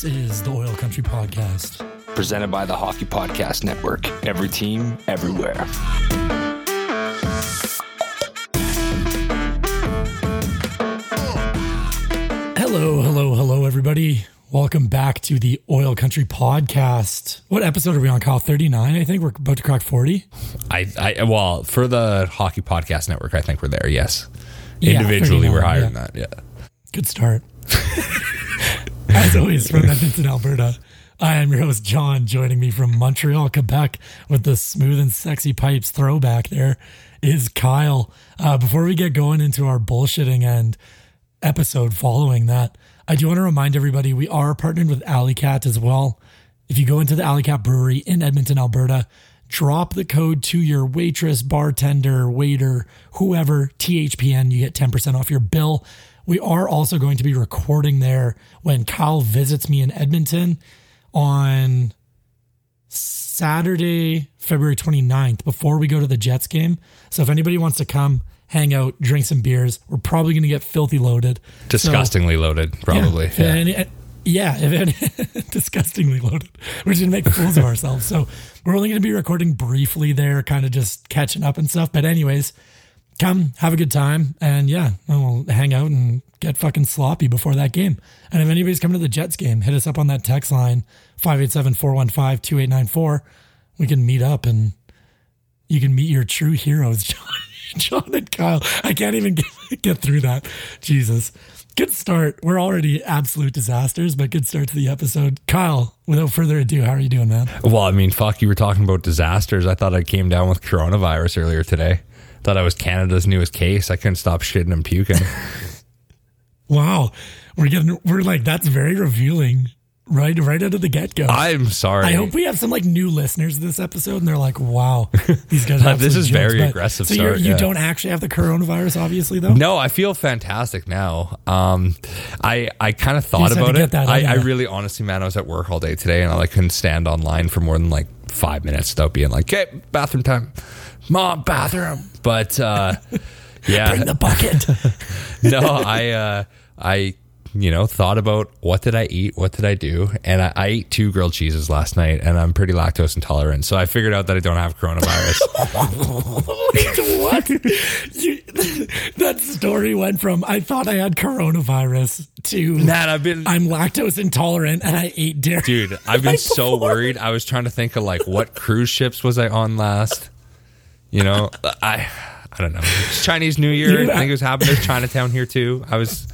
This is the Oil Country Podcast. presented by the Hockey Podcast Network. Every team, everywhere. Hello, hello, hello, everybody. Welcome back to the Oil Country Podcast. What episode are we on, Kyle? 39, I think. We're about to crack 40. I, I well for the hockey podcast network, I think we're there. Yes, Yeah, individually we're higher yeah. than that. Yeah, Good start. As always, from Edmonton, Alberta, I am your host, John, joining me from Montreal, Quebec, with the smooth and sexy pipes throwback there is Kyle. Uh, before we get going into our bullshitting and episode following that, I do want to remind everybody we are partnered with Alley Cat as well. If you go into the Alley Cat Brewery in Edmonton, Alberta, drop the code to your waitress, bartender, waiter, whoever, THPN, you get 10% off your bill. We are also going to be recording there when Kyle visits me in Edmonton on Saturday, February 29th, before we go to the Jets game. So if anybody wants to come, hang out, drink some beers, we're probably going to get filthy loaded. So- disgustingly loaded, probably. yeah. Yeah. And it- yeah, it, disgustingly loaded. We're just gonna make fools of ourselves. So we're only gonna be recording briefly there, kind of just catching up and stuff. But anyways, come have a good time, and yeah, we'll hang out and get fucking sloppy before that game. And if anybody's coming to the Jets game, hit us up on that text line 587-415-2894. We can meet up and you can meet your true heroes, John, John and Kyle. I can't even get, get through that. Jesus. Good start. We're already absolute disasters, but good start to the episode. Kyle, without further ado, how are you doing, man? Well, I mean, fuck, you were talking about disasters. I thought I came down with coronavirus earlier today. Thought I was Canada's newest case. I couldn't stop shitting and puking. Wow. We're getting, we're like, that's very revealing right, right out of the get go. I'm sorry. I hope we have some like new listeners to this episode, and they're like, "Wow, these guys." Have This some is jokes." very But- aggressive So you're, start, you yeah. don't actually have the coronavirus, obviously, though. No, I feel fantastic now. Um, I I kind of thought about it. that I, in I really, honestly, man, I was at work all day today, and I like couldn't stand online for more than like five minutes without being like, "Okay, bathroom time, mom, bathroom." But uh, yeah, Bring the bucket. no, I uh, I you know thought about what did I eat, what did I do, and I, I ate two grilled cheeses last night, and I'm pretty lactose intolerant, so I figured out that I don't have coronavirus. what? You, that story went from I thought I had coronavirus to Man, I've been I'm lactose intolerant and I ate dairy. Dude, I've been so worried. I was trying to think of like what cruise ships was I on last? You know, I I don't know. It's Chinese New Year. You- I think it was happening. There's Chinatown here too. I was,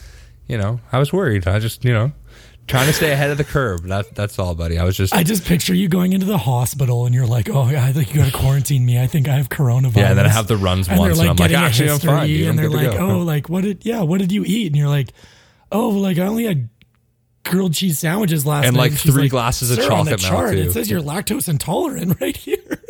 you know, I was worried. I just, you know, trying to stay ahead of the curve. That that's all, buddy. I was just I just picture you going into the hospital and you're like, oh, yeah, I think you got to quarantine me. I think I have coronavirus. Yeah, and then I have the runs and once, they're and like I'm like, actually, I'm fine, dude. And they're like, oh, like what did yeah, what did you eat? And you're like, oh, like I only had grilled cheese sandwiches last And, night. like, she's three glasses of "Sir, on the chocolate milk, chart, It says you're lactose intolerant right here.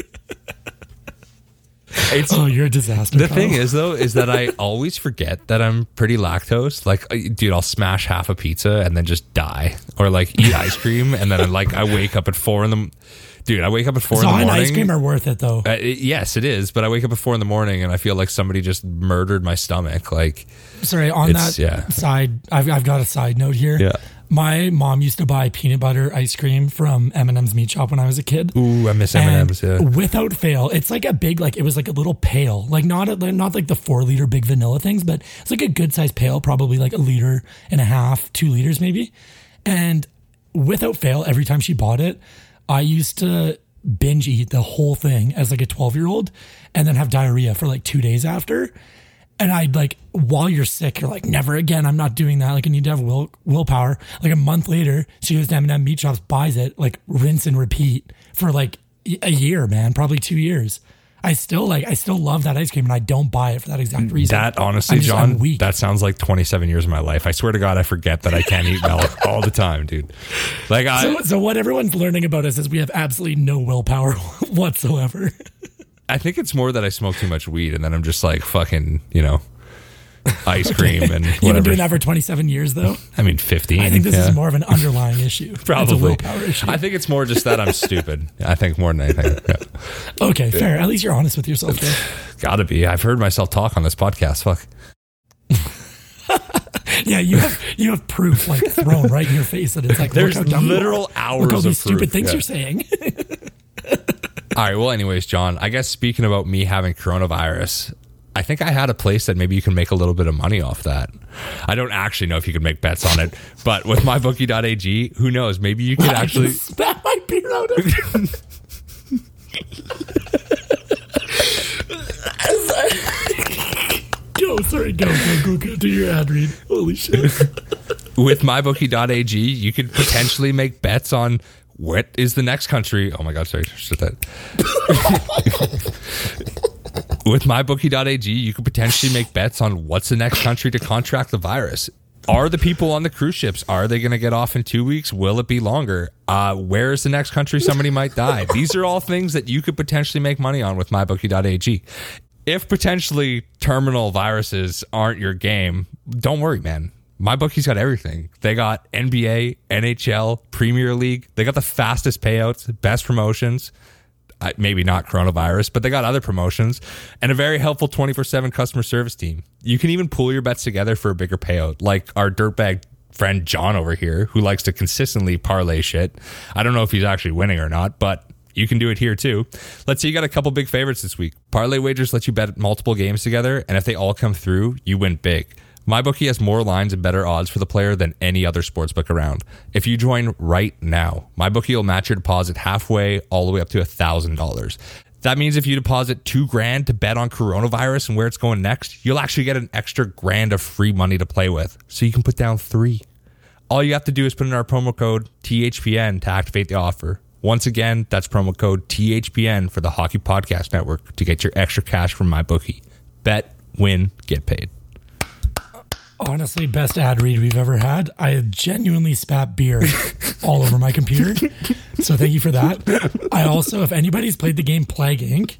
It's oh, you're a disaster. The Kyle. thing is, though, is that I always forget that I'm pretty lactose. Like, uh, dude, I'll smash half a pizza and then just die, or like eat ice cream and then I'm like I wake up at four in the. Dude, I wake up at four Saw in the morning. ice cream are worth it though. Uh, it- yes, it is. But I wake up at four in the morning and I feel like somebody just murdered my stomach. Like, Sorry, on that yeah. side, I've, I've got a side note here. Yeah. My mom used to buy peanut butter ice cream from M&M's Meat Shop when I was a kid. ooh, I miss M and M's. Yeah. without fail, it's like a big, like it was like a little pail, like not a, not like the four liter big vanilla things, but it's like a good sized pail, probably like a liter and a half, two liters maybe. And without fail, every time she bought it, I used to binge eat the whole thing as like a 12 year old and then have diarrhea for like two days after. And I'd like, while you're sick, you're like, never again. I'm not doing that. Like, I need to have will willpower. Like a month later, she goes to M&M Meat Shops, buys it, like rinse and repeat for like a year, man, probably two years. I still like, I still love that ice cream, and I don't buy it for that exact reason. That honestly, just- John, weak. that sounds like 27 years of my life. I swear to God, I forget that I can't eat milk all the time, dude. Like I, so, so what everyone's learning about us is we have absolutely no willpower whatsoever. I think it's more that I smoke too much weed and then I'm just like fucking, you know, ice cream and You've been whatever. doing that for 27 years, though. I mean, 15. I think this yeah. is more of an underlying issue. It's a Probably. willpower issue. I think it's more just that I'm stupid. I think more than anything. Yeah. okay, fair. At least you're honest with yourself. There. Gotta be. I've heard myself talk on this podcast. Fuck. yeah, you have you have proof like thrown right in your face that it's like There's look how dumb you literal hours Look all of these stupid proof, things yeah. you're saying. All right. Well, anyways, John, I guess speaking about me having coronavirus, I think I had a place that maybe you can make a little bit of money off that. I don't actually know if you could make bets on it, but with mybookie.ag, who knows? Maybe you could I actually. my beer out of Go, sorry, go, go, go, go. Do your ad read. Holy shit. with mybookie.ag, you could potentially make bets on what is the next country. Oh my God, sorry, shut that. With mybookie.ag, you could potentially make bets on what's the next country to contract the virus. Are the people on the cruise ships? Are they going to get off in two weeks? Will it be longer? Uh, where is the next country somebody might die? These are all things that you could potentially make money on with mybookie.ag. If potentially terminal viruses aren't your game, don't worry, man. My bookie's got everything. They got NBA, NHL, Premier League. They got the fastest payouts, best promotions. Uh, maybe not coronavirus, but they got other promotions and a very helpful 24 7 customer service team. You can even pool your bets together for a bigger payout, like our dirtbag friend John over here, who likes to consistently parlay shit. I don't know if he's actually winning or not, but you can do it here too. Let's say you got a couple big favorites this week. Parlay wagers let you bet multiple games together, and if they all come through, you win big. MyBookie has more lines and better odds for the player than any other sportsbook around. If you join right now, MyBookie will match your deposit halfway all the way up to $1,000. That means if you deposit two grand to bet on coronavirus and where it's going next, you'll actually get an extra grand of free money to play with. So you can put down three. All you have to do is put in our promo code THPN to activate the offer. Once again, that's promo code THPN for the Hockey Podcast Network to get your extra cash from my bookie. Bet, win, get paid. Honestly, best ad read we've ever had. I genuinely spat beer all over my computer. So thank you for that. I also, if anybody's played the game Plague Inc.,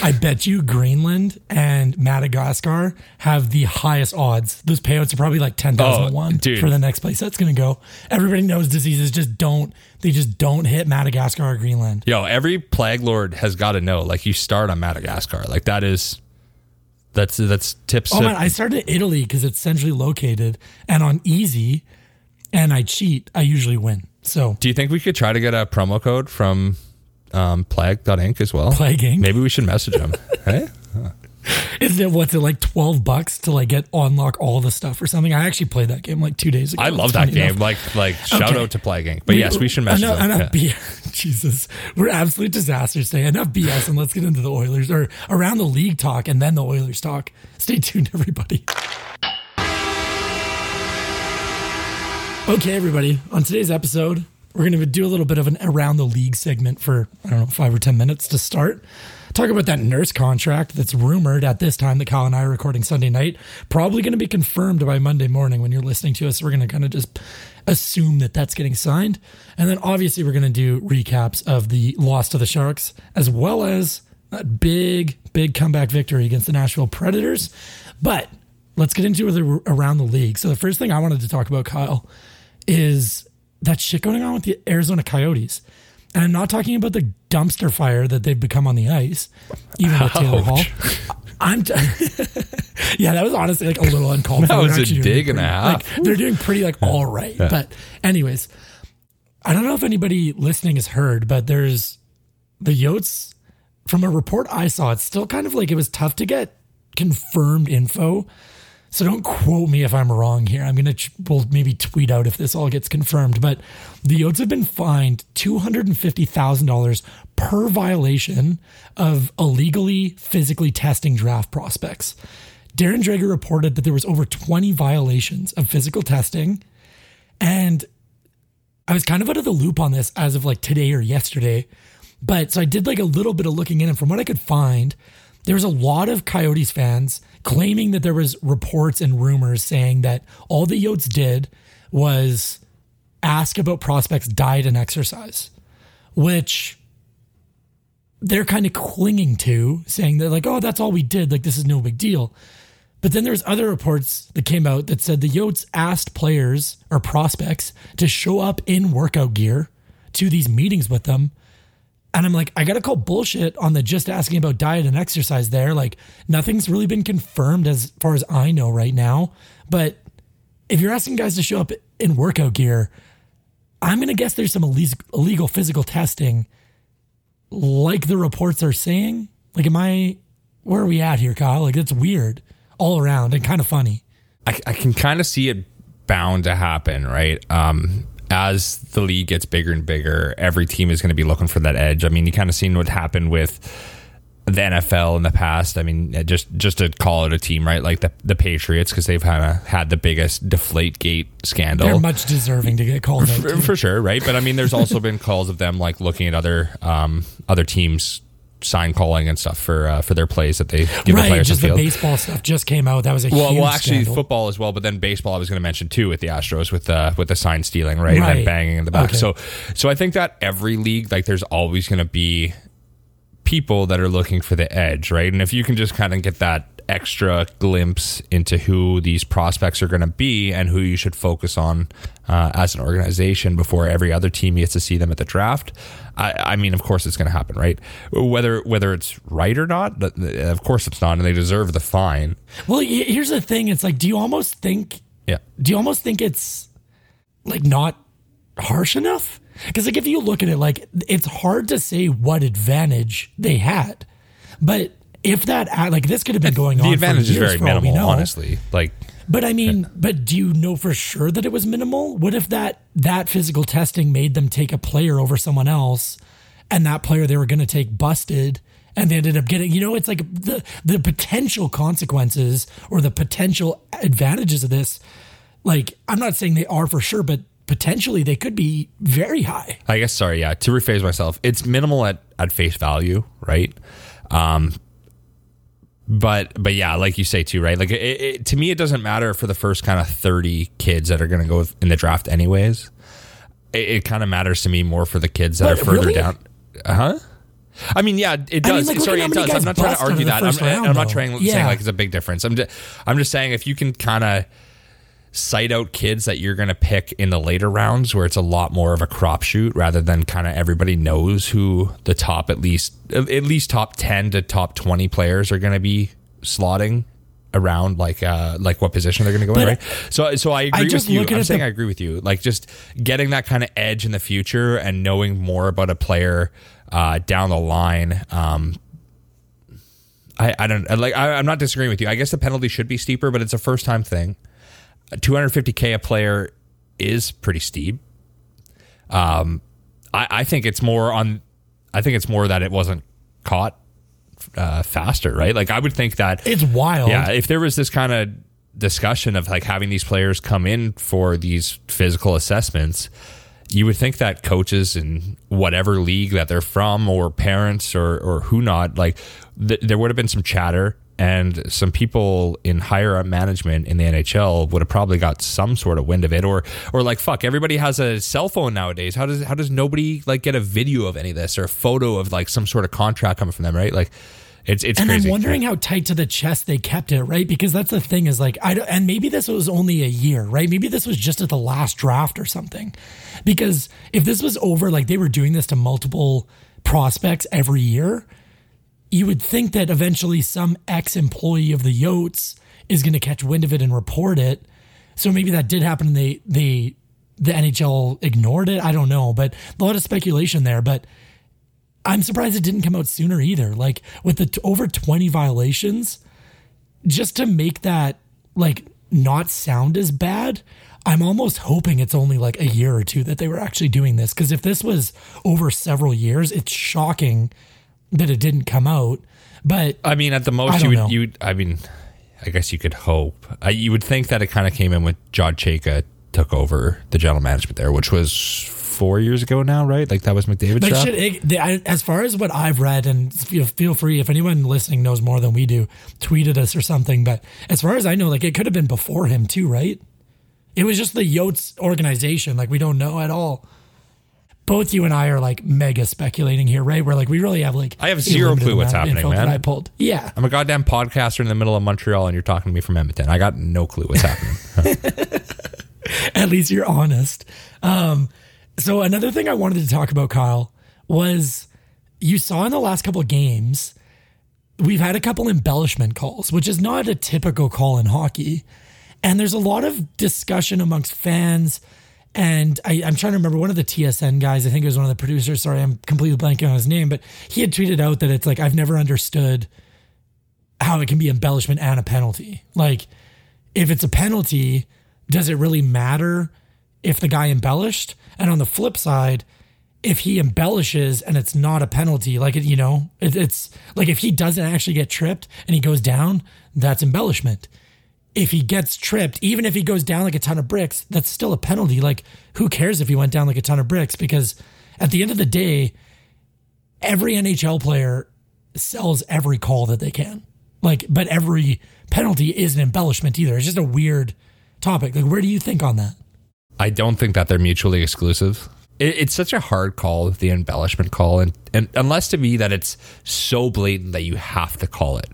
I bet you Greenland and Madagascar have the highest odds. Those payouts are probably like ten thousand Oh, one dude. for the next place that's going to go. Everybody knows diseases just don't. They just don't hit Madagascar or Greenland. Yo, every plague lord has got to know. Like you start on Madagascar. Like that is that's that's tips. Oh man, I started Italy because it's centrally located and on easy, and I cheat. I usually win. So Do you think we could try to get a promo code from um, Plague.inc as well? Plague Inc? Maybe we should message them. hey? Isn't it what's it like twelve bucks to like get unlock all the stuff or something? I actually played that game like two days ago. I love that game. enough. Like like shout Okay. out to Plague Inc. But yes, we should message enough, them. enough Yeah. Jesus, we're absolute disasters today. Enough BS, and let's get into the Oilers or around the league talk, and then the Oilers talk. Stay tuned, everybody. Okay, everybody. On today's episode, we're going to do a little bit of an around the league segment for I don't know five or ten minutes to start. Talk about that nurse contract that's rumored at this time that Kyle and I are recording Sunday night. Probably going to be confirmed by Monday morning when you're listening to us. We're going to kind of just assume that that's getting signed, and then obviously we're going to do recaps of the loss to the Sharks as well as that big big comeback victory against the Nashville Predators. But let's get into the around the league. So the first thing I wanted to talk about, Kyle, is that shit going on with the Arizona Coyotes. And I'm not talking about the dumpster fire that they've become on the ice, even with Taylor Hall. I'm t- yeah, that was honestly like a little uncalled for. That was a dig and a half. Like, they're doing pretty like all right. But anyways, I don't know if anybody listening has heard, but there's the Yotes from a report I saw. It's still kind of like it was tough to get confirmed info. So don't quote me if I'm wrong here. I'm gonna we'll maybe tweet out if this all gets confirmed. But the Yotes have been fined two hundred and fifty thousand dollars per violation of illegally physically testing draft prospects. Darren Dreger reported that there was over 20 violations of physical testing, and I was kind of out of the loop on this as of like today or yesterday. But so I did like a little bit of looking in, and from what I could find, there was a lot of Coyotes fans claiming that there was reports and rumors saying that all the Yotes did was ask about prospects' diet and exercise, which they're kind of clinging to, saying that like, oh, that's all we did. Like this is no big deal. But then there's other reports that came out that said the Yotes asked players or prospects to show up in workout gear to these meetings with them. And I'm like, I got to call bullshit on the just asking about diet and exercise there. Like, nothing's really been confirmed as far as I know right now. But if you're asking guys to show up in workout gear, I'm going to guess there's some illegal physical testing, like the reports are saying. Like, am I, where are we at here, Kyle? Like, it's weird all around and kind of funny. I, I can kind of see it bound to happen, right? Um, as the league gets bigger and bigger, every team is going to be looking for that edge. I mean, you kind of seen what happened with the NFL in the past. I mean, just just to call it a team, right? Like the the Patriots, because they've kind of had the biggest Deflate Gate scandal. They're much deserving to get called for, for, sure, right? But I mean, there's also been calls of them like looking at other um, other teams sign calling and stuff for uh, for their plays that they give right, the players. Just the, the baseball stuff just came out. That was a well, well, actually scandal. football as well, but then baseball I was going to mention too with the Astros with the with the sign stealing, right, right. and banging in the back. Okay. So so I think that every league like there's always going to be people that are looking for the edge, right? And if you can just kind of get that extra glimpse into who these prospects are going to be and who you should focus on uh, as an organization before every other team gets to see them at the draft. I, I mean, of course, it's going to happen, right? Whether whether it's right or not, of course it's not, and they deserve the fine. Well, here's the thing: it's like, do you almost think? Yeah. Do you almost think it's like not harsh enough? Because like if you look at it, like it's hard to say what advantage they had, but if that like this could have been going the on, the advantage is very minimal, honestly. Like, but I mean, but do you know for sure that it was minimal? What if that that physical testing made them take a player over someone else, and that player they were going to take busted? and they ended up getting you know it's like the the potential consequences or the potential advantages of this like i'm not saying they are for sure but potentially they could be very high i guess sorry yeah to rephrase myself it's minimal at at face value right um but but yeah, like you say too, right? Like it, it, to me, it doesn't matter for the first kind of thirty kids that are going to go in the draft, anyways. It, it kind of matters to me more for the kids that but are further really? down. Huh? I mean, yeah, it does. I mean, like, Sorry, it does. I'm not trying to argue that. I'm, round, I'm, not trying yeah. saying like it's a big difference. I'm just, I'm just saying if you can kind of cite out kids that you're going to pick in the later rounds where it's a lot more of a crapshoot rather than kind of everybody knows who the top at least at least top 10 to top 20 players are going to be slotting around like uh like what position they're going to go but in right so so i agree I with you i'm saying the- i agree with you like just getting that kind of edge in the future and knowing more about a player uh down the line um I, I don't like I, I'm not disagreeing with you. I guess the penalty should be steeper, but it's a first time thing. 250k a player is pretty steep. Um, I, I think it's more on. I think it's more that it wasn't caught uh, faster, right? Like I would think that it's wild. Yeah, if there was this kind of discussion of like having these players come in for these physical assessments, you would think that coaches in whatever league that they're from, or parents, or or who not, like th- there would have been some chatter and some people in higher up management in the NHL would have probably got some sort of wind of it or or like fuck everybody has a cell phone nowadays how does how does nobody like get a video of any of this or a photo of like some sort of contract coming from them right like it's it's and crazy. I'm wondering how tight to the chest they kept it, right? Because that's the thing is like I and maybe this was only a year, right? Maybe this was just at the last draft or something. Because if this was over, like they were doing this to multiple prospects every year, you would think that eventually some ex employee of the Yotes is going to catch wind of it and report it. So maybe that did happen and they, they, the NHL ignored it. I don't know, but a lot of speculation there. But I'm surprised it didn't come out sooner either. Like with the t- over 20 violations, just to make that like not sound as bad, I'm almost hoping it's only like a year or two that they were actually doing this. Because if this was over several years, it's shocking that it didn't come out. But I mean, at the most, you would, you. I mean, I guess you could hope. Uh, you would think that it kind of came in when John Chayka took over the general management there, which was four years ago now, right? Like that was McDavid's job. It, as far as what I've read, and feel, feel free if anyone listening knows more than we do, tweet at us or something. But as far as I know, like it could have been before him too, right? It was just the Yotes organization. Like we don't know at all both you and I are like mega speculating here, right? We're like, we really have like I have zero clue what's happening, man. I pulled, yeah. I'm a goddamn podcaster in the middle of Montreal, and you're talking to me from Edmonton. I got no clue what's happening. At least you're honest. Um, so another thing I wanted to talk about, Kyle, was you saw in the last couple of games, we've had a couple embellishment calls, which is not a typical call in hockey. And there's a lot of discussion amongst fans. And I, I'm trying to remember one of the TSN guys, I think it was one of the producers. Sorry, I'm completely blanking on his name, but he had tweeted out that it's like, I've never understood how it can be embellishment and a penalty. Like, if it's a penalty, does it really matter if the guy embellished? And on the flip side, if he embellishes and it's not a penalty, like you know, it, it's like if he doesn't actually get tripped and he goes down, that's embellishment. If he gets tripped, even if he goes down like a ton of bricks, that's still a penalty. Like, who cares if he went down like a ton of bricks? Because at the end of the day, every NHL player sells every call that they can. Like, but every penalty is an embellishment either. It's just a weird topic. Like, where do you think on that? I don't think that they're mutually exclusive. It, it's such a hard call, the embellishment call, and, and unless to me that it's so blatant that you have to call it,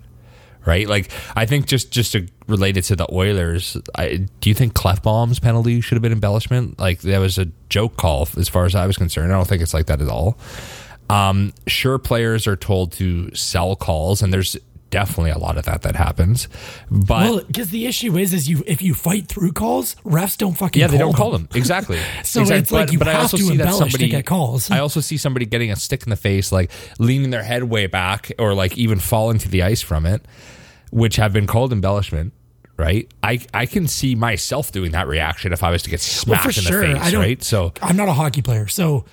right? Like I think just just to relate it to the Oilers, I, do you think Klefbom's penalty should have been embellishment? Like that was a joke call as far as I was concerned. I don't think it's like that at all. Um, sure, players are told to sell calls, and there's definitely a lot of that that happens. But well, because the issue is, is you if you fight through calls, refs don't fucking yeah, they don't them. call them exactly. So exactly. it's like you have to embellish to get calls. I also see somebody getting a stick in the face, like leaning their head way back, or like even falling to the ice from it, which have been called embellishment. Right, I I can see myself doing that reaction if I was to get Well, smacked for in the face. Right, so I'm not a hockey player, so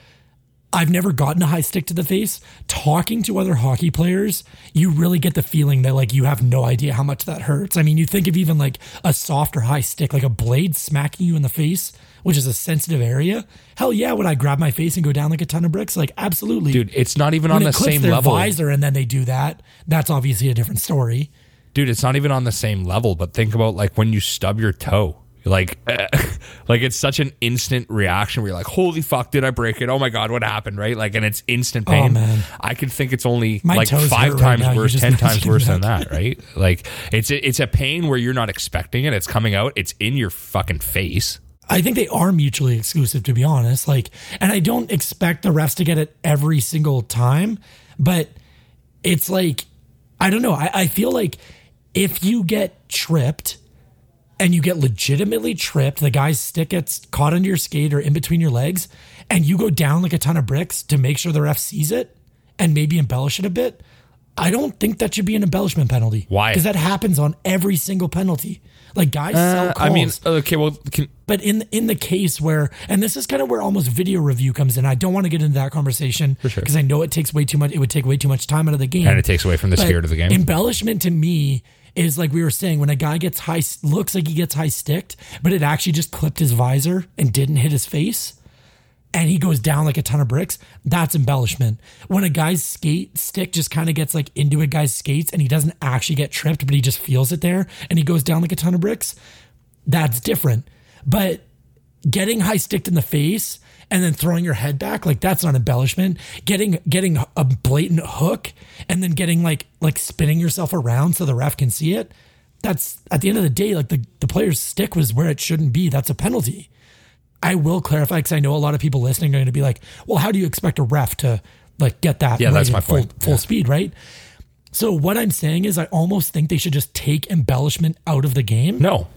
I've never gotten a high stick to the face. Talking to other hockey players, you really get the feeling that like you have no idea how much that hurts. I mean, you think of even like a soft or high stick, like a blade smacking you in the face, which is a sensitive area. Hell yeah, would I grab my face and go down like a ton of bricks? Like absolutely, dude, it's not even When on it the same their level. visor and then they do that, that's obviously a different story. Dude it's not even on the same level but think about like when you stub your toe. Like like it's such an instant reaction where you're like holy fuck did i break it? Oh my god what happened? Right? Like and it's instant oh, pain. Oh, man. i can think it's only My like five hurt right times worse ten times worse than that. that right? Like it's a, it's a pain where you're not expecting it. It's coming out. It's in your fucking face. I think they are mutually exclusive, to be honest. Like, and I don't expect the refs to get it every single time, but it's like, I don't know. I, I feel like if you get tripped and you get legitimately tripped, the guy's stick gets caught under your skate or in between your legs, and you go down like a ton of bricks to make sure the ref sees it and maybe embellish it a bit. I don't think that should be an embellishment penalty. Why? Because that happens on every single penalty. Like guys sell calls. Uh, i mean okay well can, But in in the case where, and this is kind of where almost video review comes in. I don't want to get into that conversation sure. because I know it takes way too much. It would take way too much time out of the game, and it takes away from the But spirit of the game Embellishment to me is like we were saying when a guy gets high, looks like he gets high sticked, but it actually just clipped his visor and didn't hit his face. And he goes down like a ton of bricks. That's embellishment. When a guy's skate stick just kind of gets like into a guy's skates and he doesn't actually get tripped, but he just feels it there and he goes down like a ton of bricks, that's different. But getting high sticked in the face and then throwing your head back like that's not embellishment. Getting getting a blatant hook and then getting like like spinning yourself around so the ref can see it that's at the end of the day like the, the player's stick was where it shouldn't be. That's a penalty. I will clarify because i know a lot of people listening are going to be like well how do you expect a ref to like get that Yeah, that's right my at full, point. full Yeah. speed right? So what i'm saying is i almost think they should just take embellishment out of the game. No.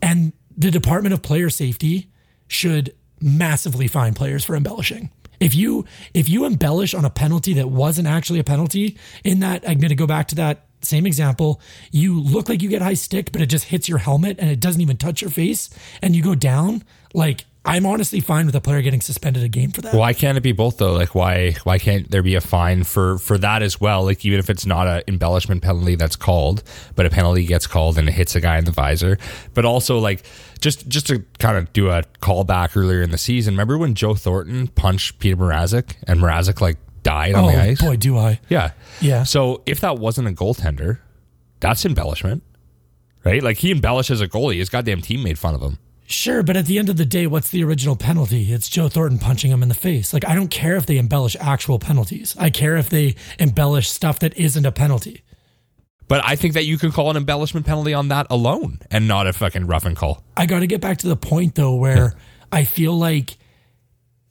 And the Department of Player Safety should massively fine players for embellishing. If you if you embellish on a penalty that wasn't actually a penalty, in that I'm going to go back to that same example, you look like you get high stick, but it just hits your helmet and it doesn't even touch your face, and you go down. Like I'm honestly fine with a player getting suspended a game for that. Why can't it be both though? Like why why can't there be a fine for for that as well? Like even if it's not an embellishment penalty that's called, but a penalty gets called and it hits a guy in the visor. But also like just just to kind of do a callback earlier in the season. Remember when Joe Thornton punched Petr Mrazek and Mrazek like died on oh the ice? boy, do I! Yeah. Yeah. So if that wasn't a goaltender, that's embellishment. Right? Like he embellishes a goalie. His goddamn team made fun of him. Sure, but at the end of the day, what's the original penalty? It's Joe Thornton punching him in the face. Like, I don't care if they embellish actual penalties. I care if they embellish stuff that isn't a penalty. But I think that you could call an embellishment penalty on that alone and not a fucking rough and call. I got to get back to the point, though, where I feel like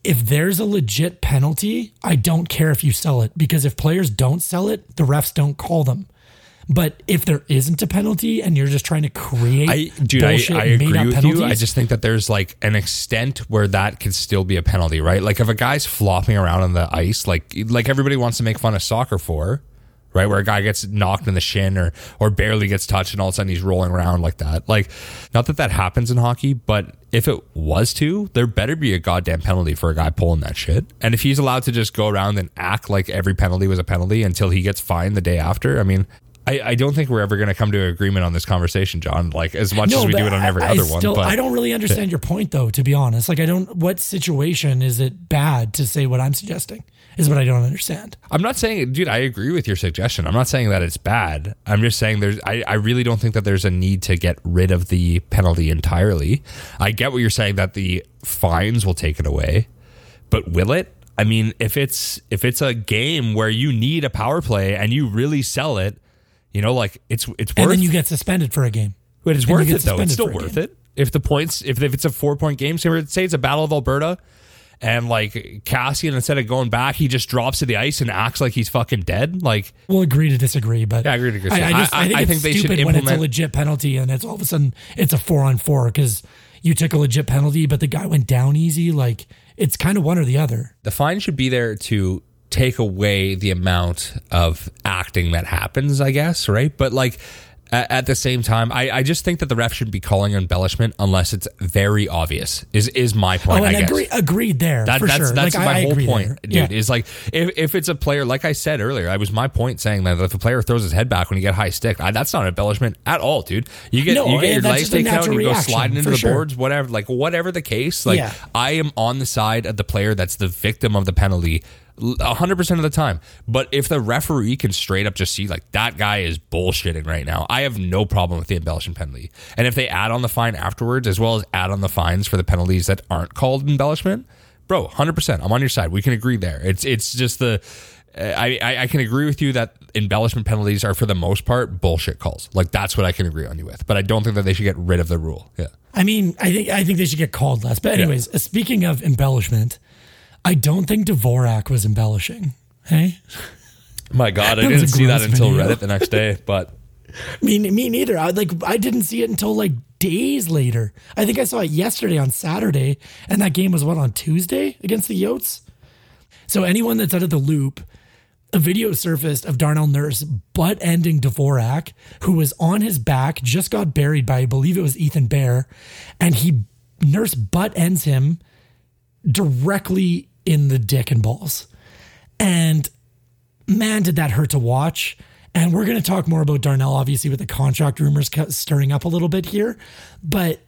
if there's a legit penalty, I don't care if you sell it because if players don't sell it, the refs don't call them. But if there isn't a penalty and you're just trying to create, I, dude, I, bullshit I agree made-up with penalties, you. I just think that there's like an extent where that could still be a penalty, right? Like if a guy's flopping around on the ice, like like everybody wants to make fun of soccer for, right? Where a guy gets knocked in the shin or or barely gets touched, and all of a sudden he's rolling around like that. Like, not that that happens in hockey, but if it was to, there better be a goddamn penalty for a guy pulling that shit. And if he's allowed to just go around and act like every penalty was a penalty until he gets fined the day after, I mean. I, I don't think we're ever going to come to an agreement on this conversation, John. Like as much as we do it on every I, other I one. But I don't really understand your point, though. To be honest, like I don't. What situation is it bad to say what I'm suggesting? Is what I don't understand. I'm not saying, dude, I agree with your suggestion. I'm not saying that it's bad. I'm just saying there's, I, I really don't think that there's a need to get rid of the penalty entirely. I get what you're saying that the fines will take it away, but will it? I mean, if it's if it's a game where you need a power play and you really sell it, you know, like it's it's worth. And then you get suspended for a game. but it's and worth it though. It's still worth it. If the points, if if it's a four point game, say say it's a Battle of Alberta, and like Kassian instead of going back, he just drops to the ice and acts like he's fucking dead. Like We'll agree to disagree, but Yeah, I agree to disagree. I, I just I- I, think I think they should stupid when it's a legit penalty and it's all of a sudden it's a four on four because you took a legit penalty, but the guy went down easy. Like it's kind of one or the other. the fine should be there to take away the amount of acting that happens, I guess, right? But like at, at the same time, I, I just think that the ref shouldn't be calling embellishment unless it's very obvious. Is is my point? Oh, and I guess. agree, agreed there That, for that's sure. that's Like, my I, whole point, there. dude. Yeah. Is like if, if it's a player, like I said earlier, I was my point saying that if a player throws his head back when you get high stick, I, that's not embellishment at all, dude. You get No, you get your legs taken out and you go sliding into the sure. boards, whatever. Like whatever the case, like Yeah. I am on the side of the player that's the victim of the penalty. 100% of the time. But if the referee can straight up just see, like, that guy is bullshitting right now, I have no problem with the embellishment penalty. And if they add on the fine afterwards, as well as add on the fines for the penalties that aren't called embellishment, bro, 100%. I'm on your side. We can agree there. It's it's just the. I, I, I can agree with you that embellishment penalties are, for the most part, bullshit calls. Like, that's what I can agree on you with. But I don't think that they should get rid of the rule. Yeah. I mean, I think I think they should get called less. But anyways, uh, speaking of embellishment, I don't think Dvorak was embellishing. Hey, My God, I didn't see that until video. Reddit the next day. But me me neither. I like I didn't see it until like days later. I think I saw it yesterday on Saturday, and that game was what on Tuesday against the Yotes. So anyone that's out of the loop, a video surfaced of Darnell Nurse butt ending Dvorak, who was on his back, just got buried by I believe it was Ethan Bear, and he Nurse butt ends him directly in the dick and balls. And man, did that hurt to watch. And we're going to talk more about Darnell, obviously, with the contract rumors stirring up a little bit here. But,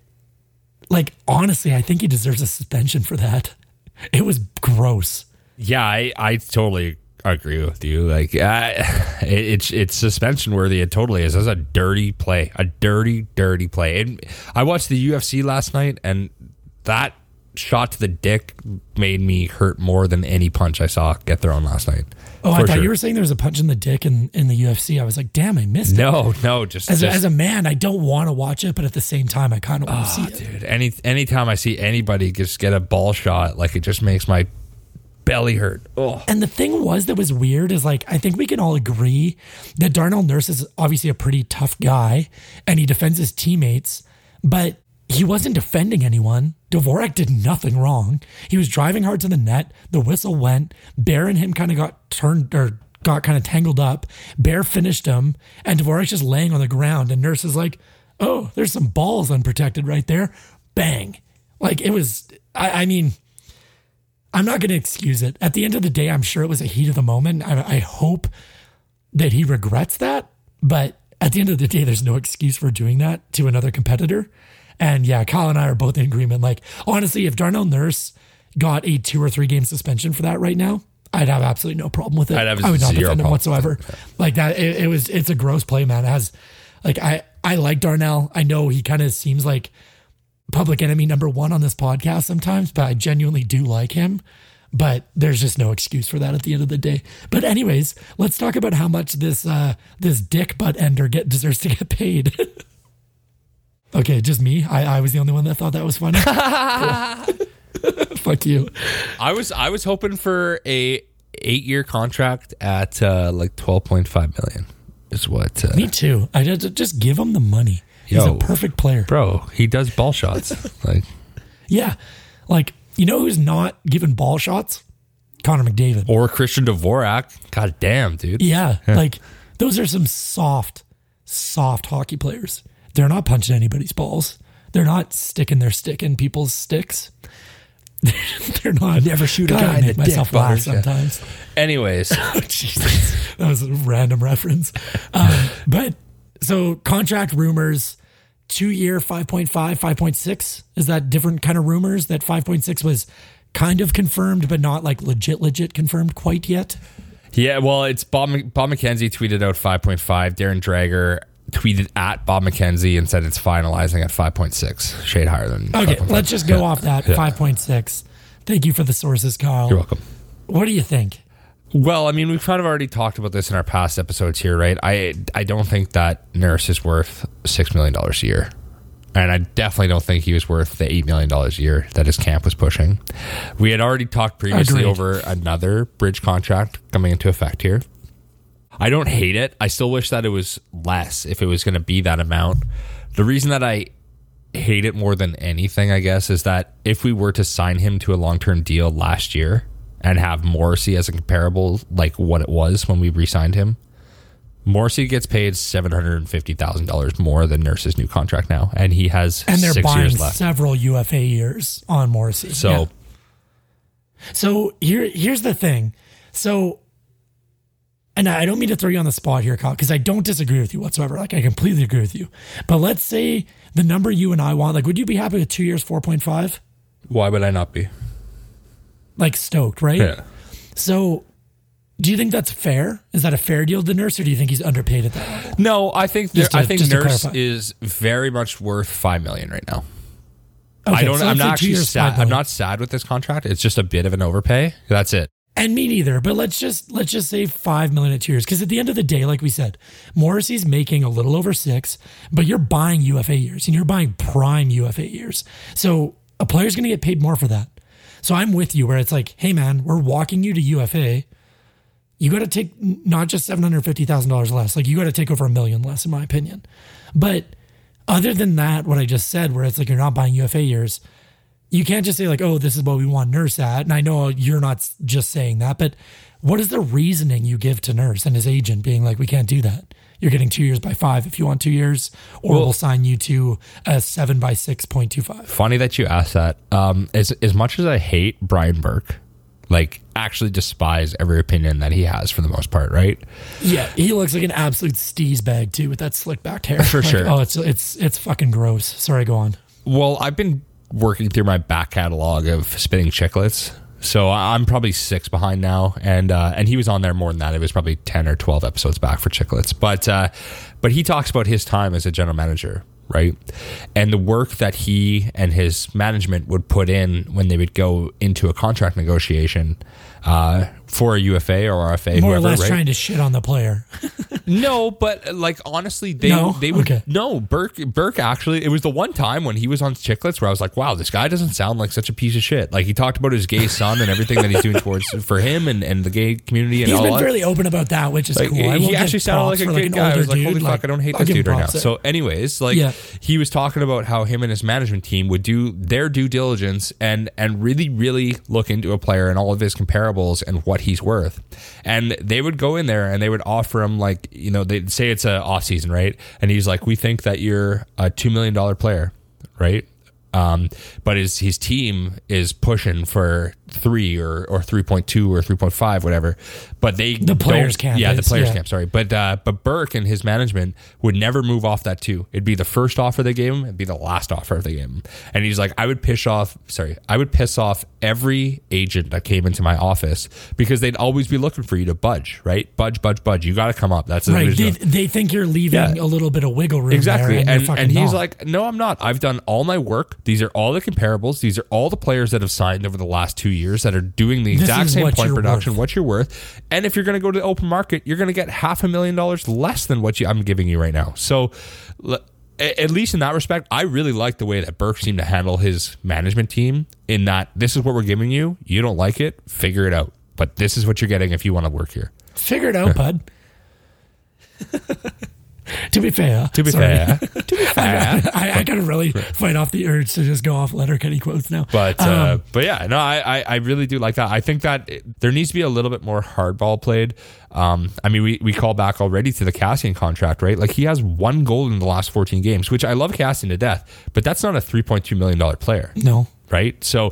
like, honestly, I think he deserves a suspension for that. It was gross. Yeah, I, I totally agree with you. Like, I, it, it's it's suspension worthy. It totally is. That's a dirty play, a dirty, dirty play. And I watched the UFC last night, and that shot to the dick made me hurt more than any punch I saw get thrown last night. Oh, I thought sure. you were saying there was a punch in the dick in, in the UFC. I was like, damn, I missed it. No, no, just, As, a, just as a man, I don't want to watch it, but at the same time, I kind of want to ah, see it. dude. Any anytime I see anybody just get a ball shot, like it just makes my belly hurt. Oh, And the thing was that was weird is like I think we can all agree that Darnell Nurse is obviously a pretty tough guy and he defends his teammates, but he wasn't defending anyone. Dvorak did nothing wrong. He was driving hard to the net. The whistle went. Bear and him kind of got turned or got kind of tangled up. Bear finished him, and Dvorak's just laying on the ground. And Nurse is like, "Oh, there's some balls unprotected right there." Bang! Like it was. I, I mean, I'm not going to excuse it. At the end of the day, I'm sure it was a heat of the moment. I, I hope that he regrets that. But at the end of the day, there's no excuse for doing that to another competitor. And yeah, Kyle and I are both in agreement. Like, honestly, if Darnell Nurse got a two or three game suspension for that right now, I'd have absolutely no problem with it. I'd have I would not defend him whatsoever. Like that, it, it was. It's a gross play, man. It has, like, I I like Darnell. I know he kind of seems like public enemy number one on this podcast sometimes, but I genuinely do like him. But there's just no excuse for that at the end of the day. But anyways, let's talk about how much this uh this dick butt ender get deserves to get paid. okay, just me. I, I was the only one that thought that was funny. Fuck you. I was I was hoping for a eight year contract at uh, like twelve point five million. is what. Uh, Me too. I just, just give him the money. He's Yo. a perfect player. bro, he does ball shots. like, Yeah. Like, you know who's not giving ball shots? Connor McDavid. or Christian Dvorak. God damn, dude. Yeah. Like, those are some soft, soft hockey players. They're not punching anybody's balls. They're not sticking their stick in people's sticks. They're not. Never shoot a God, guy I in make the myself dick, laugh Butters, yeah. sometimes. Anyways, Oh, Jesus. That was a random reference. Um, but so contract rumors, two year 5.5, 5.6. Is that different kind of rumors that 5.6 was kind of confirmed, but not like legit, legit confirmed quite yet? yeah, well, it's Bob, Bob McKenzie tweeted out 5.5. Darren Dreger tweeted at Bob McKenzie and said it's finalizing at 5.6. Shade higher than. Okay, 5.5. let's just go Yeah. off that Yeah. 5.6. Thank you for the sources, Carl. You're welcome. What do you think? Well, I mean, we've kind of already talked about this in our past episodes here, right? I I don't think that Nurse is worth six million dollars a year, and I definitely don't think he was worth the eight million dollars a year that his camp was pushing. We had already talked previously Agreed. over another bridge contract coming into effect here. I don't hate it. I still wish that it was less if it was going to be that amount. The reason that I hate it more than anything, I guess, is that if we were to sign him to a long term deal last year and have Morrissey as a comparable, like what it was when we re signed him, Morrissey gets paid seven hundred and fifty thousand dollars more than Nurse's new contract now, and he has And they're buying several UFA years on Morrissey. So Yeah. So here, here's the thing. So, and I don't mean to throw you on the spot here, Kyle, because I don't disagree with you whatsoever. Like I completely agree with you. But let's say the number you and I want, like, would you be happy with two years, four point five? why would I not be? Like stoked, right? Yeah. So, do you think that's fair? Is that a fair deal to Nurse, or do you think he's underpaid at that level? No, I think Just to- I think Nurse is very much worth five million right now. Okay, I don't. so I'm not actually sad. I'm not sad with this contract. It's just a bit of an overpay. That's it. And me neither. But let's just let's just say five million at years. Because at the end of the day, like we said, Morrissey's making a little over six, but you're buying UFA years and you're buying prime UFA years. So a player's gonna get paid more for that. So I'm with you where it's like, hey man, we're walking you to UFA. You got to take not just seven hundred fifty thousand dollars less. Like you got to take over a million less, in my opinion. But other than that, what I just said, where it's like you're not buying UFA years, you can't just say like, oh, this is what we want Nurse at. And I know you're not just saying that, but what is the reasoning you give to Nurse and his agent being like, we can't do that? You're getting two years by five if you want two years, or Well- we'll sign you to a seven by six point two five. Funny that you asked that. Um, as as much as I hate Brian Burke, like actually despise every opinion that he has for the most part, right? Yeah, he looks like an absolute steez bag too with that slick back hair. For Like, sure. Oh, it's it's it's fucking gross. Sorry, go on. Well, I've been working through my back catalog of Spittin' Chiclets. So I'm probably six behind now, and uh, and he was on there more than that. It was probably ten or twelve episodes back for chicklets. But uh, but he talks about his time as a general manager, right, and the work that he and his management would put in when they would go into a contract negotiation uh, for a UFA or RFA, More or whoever, less right? trying to shit on the player. No, but uh, like honestly, they No? they would Okay. no Burke Burke actually. It was the one time when he was on Chiclets where I was like, wow, this guy doesn't sound like such a piece of shit. Like he talked about his gay son and everything that he's doing towards for him and, and the gay community and He's all He's been fairly open about that, which is Like, cool. He actually sounded like a good an guy. I was like, dude, holy fuck, I don't hate this dude right now. there. So, anyways, like Yeah. he was talking about how him and his management team would do their due diligence and and really, really look into a player and all of his comparables and what he's worth. And they would go in there and they would offer him like, you know, they'd say it's a off season, right? And he's like, We think that you're a two million dollar player, right? Um, but his his team is pushing for three or or three point two or three point five, whatever. But they The players' camp yeah, the players' yeah. camp. Sorry, but uh, but Burke and his management would never move off that two. It'd be the first offer they gave him. It'd be the last offer they gave him. And he's like, I would piss off. Sorry, I would piss off every agent that came into my office because they'd always be looking for you to budge, right? Budge, budge, budge. You got to come up. That's the Right. They, they think you're leaving Yeah. a little bit of wiggle room. Exactly. There, and, and and he's not. like, no, I'm not. I've done all my work. These are all the comparables. These are all the players that have signed over the last two years that are doing the This exact same point production, worth. what you're worth. And if you're going to go to the open market, you're going to get half a million dollars less than what you, I'm giving you right now. So, at least in that respect, I really like the way that Burke seemed to handle his management team. In that, this is what we're giving you. You don't like it, figure it out. But this is what you're getting if you want to work here. figure it out, bud. to be fair, To be sorry. fair, to be fair. I, I gotta really fight off the urge to just go off letter Letterkenny quotes now. But uh, Um, but yeah, no, I, I I really do like that. I think that it- there needs to be a little bit more hardball played. Um, I mean, we we call back already to the Kassian contract, right? Like he has one goal in the last 14 games, which I love Kassian to death, but that's not a 3.2 million dollar player, no, right? So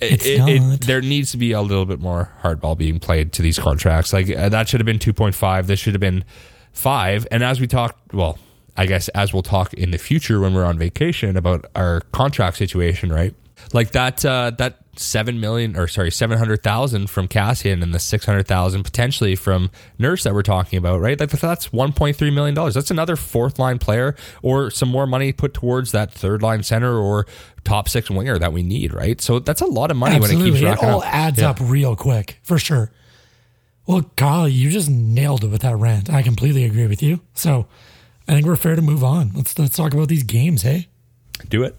it, It's it, not. it, there needs to be a little bit more hardball being played to these contracts. Like uh, that should have been 2.5. This should have been five. And as we talked, well, I guess as we'll talk in the future when we're on vacation about our contract situation, right? Like that, uh, that seven million or sorry, seven hundred thousand from Kassian and the six hundred thousand potentially from Nurse that we're talking about, right? Like that's one point three million dollars. That's another fourth line player or some more money put towards that third line center or top six winger that we need, right? So that's a lot of money when it absolutely, keeps it all up. adds Yeah. up real quick for sure. Well, Kyle, you just nailed it with that rant. I completely agree with you. So, I think we're fair to move on. Let's let's talk about these games, hey? Do it.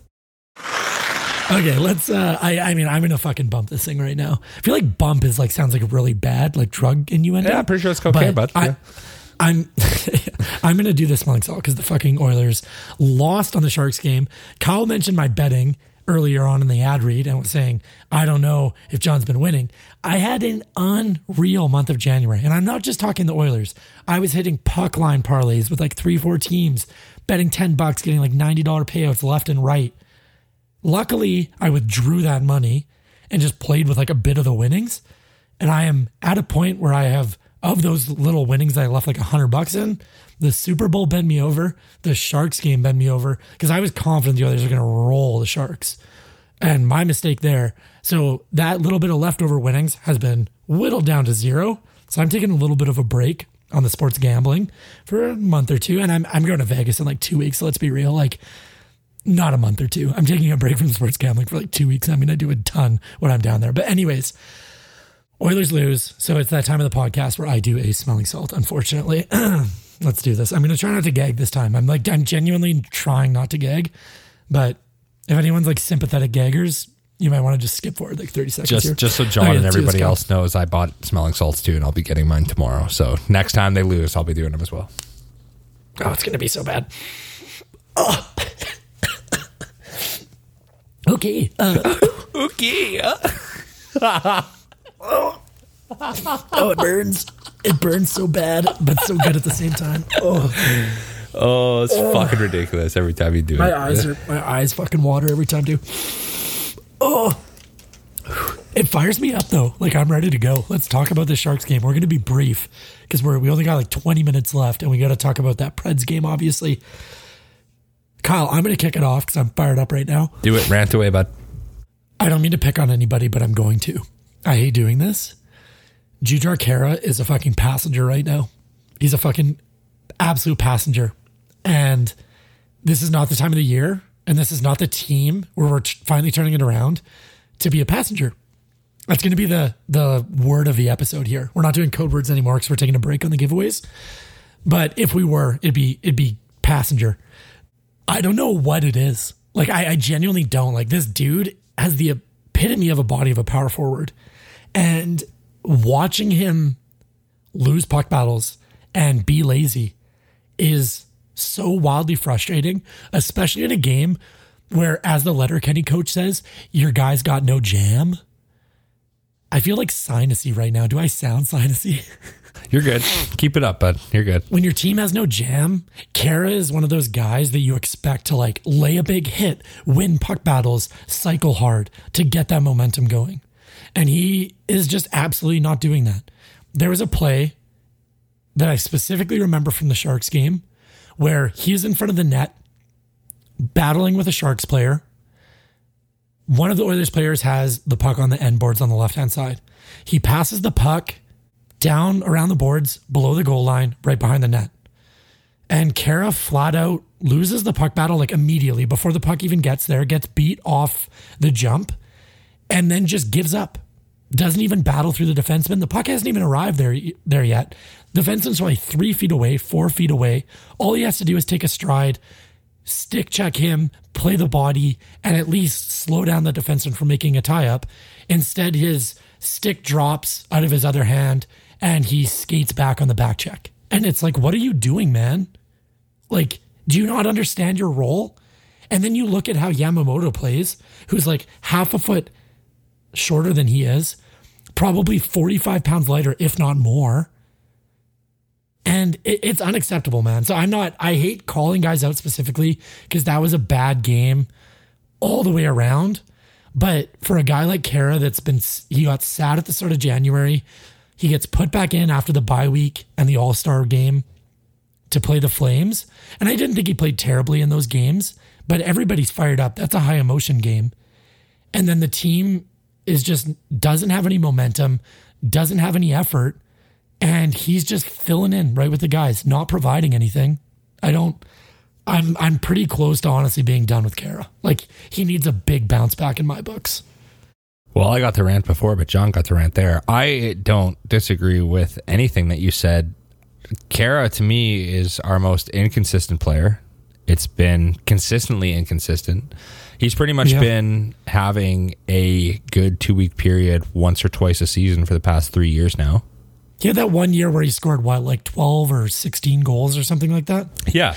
Okay, let's. uh I I mean, I'm gonna fucking bump this thing right now. I feel like bump is like sounds like a really bad, like drug in innuendo. Yeah, I'm pretty sure it's cocaine, But but I, yeah. I'm I'm gonna do this smelling salt because the fucking Oilers lost on the Sharks game. Kyle mentioned my betting earlier on in the ad read and was saying I don't know if John's been winning. I had an unreal month of January, and I'm not just talking the Oilers. I was hitting puck line parlays with like three, four teams, betting ten bucks, getting like ninety dollar payouts left and right. Luckily, I withdrew that money and just played with like a bit of the winnings. And I am at a point where I have of those little winnings I left like a hundred bucks in. The Super Bowl bent me over. The Sharks game bent me over because I was confident the others are going to roll the Sharks, and my mistake there. So that little bit of leftover winnings has been whittled down to zero. So I'm taking a little bit of a break on the sports gambling for a month or two, and I'm I'm going to Vegas in like two weeks. So let's be real, like not a month or two. I'm taking a break from sports gambling for like two weeks. I'm going to do a ton when I'm down there. But, anyways, Oilers lose. So it's that time of the podcast where I do a smelling salt, unfortunately. Let's do this. I'm going to try not to gag this time. I'm like, I'm genuinely trying not to gag. But if anyone's like sympathetic gaggers, you might want to just skip forward like 30 seconds Just here. just so John Okay, and let's do this, everybody Kyle. else knows, I bought smelling salts too, and I'll be getting mine tomorrow. So next time they lose, I'll be doing them as well. Oh, it's going to be so bad. Oh. okay. Uh, Okay. oh, it burns. It burns so bad, but so good at the same time. Oh. Oh, it's fucking ridiculous every time you do My it. My eyes are my eyes fucking water every time too. Oh, it fires me up though. Like I'm ready to go. Let's talk about the Sharks game. We're going to be brief because we're we only got like 20 minutes left, and we got to talk about that Preds game. Obviously, Kyle, I'm going to kick it off because I'm fired up right now. do it. Rant away, bud. I don't mean to pick on anybody, but I'm going to. I hate doing this. Jujhar Khaira is a fucking passenger right now. He's a fucking absolute passenger. And this is not the time of the year, and this is not the team where we're t- finally turning it around to be a passenger. That's going to be the the word of the episode here. We're not doing code words anymore because we're taking a break on the giveaways. But if we were, it'd be it'd be passenger. I don't know what it is. Like I, I genuinely don't. Like this dude has the epitome of a body of a power forward. And watching him lose puck battles and be lazy is so wildly frustrating, especially in a game where, as the Letterkenny coach says, your guy's got no jam. I feel like sinusy right now. Do I sound sinusy? You're good. Keep it up, bud. You're good. when your team has no jam, Khaira is one of those guys that you expect to like lay a big hit, win puck battles, cycle hard to get that momentum going. And he is just absolutely not doing that. There was a play that I specifically remember from the Sharks game where he's in front of the net battling with a Sharks player. One of the Oilers players has the puck on the end boards on the left hand side. He passes the puck down around the boards below the goal line, right behind the net. And Khaira flat out loses the puck battle like immediately before the puck even gets there, gets beat off the jump, and then just gives up. Doesn't even battle through the defenseman. The puck hasn't even arrived there there yet. The defenseman's probably three feet away, four feet away. All he has to do is take a stride, stick check him, play the body, and at least slow down the defenseman from making a tie up. Instead, his stick drops out of his other hand and he skates back on the back check. And it's like, what are you doing, man? Like, do you not understand your role? And then you look at how Yamamoto plays, who's like half a foot shorter than he is, probably 45 pounds lighter, if not more. And it, it's unacceptable, man. So I'm not, I hate calling guys out specifically because that was a bad game all the way around. But for a guy like Khaira that's been, he got sad at the start of January. He gets put back in after the bye week and the All Star game to play the Flames. And I didn't think he played terribly in those games, but everybody's fired up. That's a high emotion game. And then the team is just doesn't have any momentum, doesn't have any effort, and he's just filling in right with the guys, not providing anything. I don't I'm I'm pretty close to honestly being done with Khaira. Like he needs a big bounce back in my books. Well, I got the rant before, but John got the rant there. I don't disagree with anything that you said. Khaira to me is our most inconsistent player. It's been consistently inconsistent. He's pretty much yeah. been having a good two week period once or twice a season for the past three years now. He had that one year where he scored what, like twelve or sixteen goals or something like that. Yeah.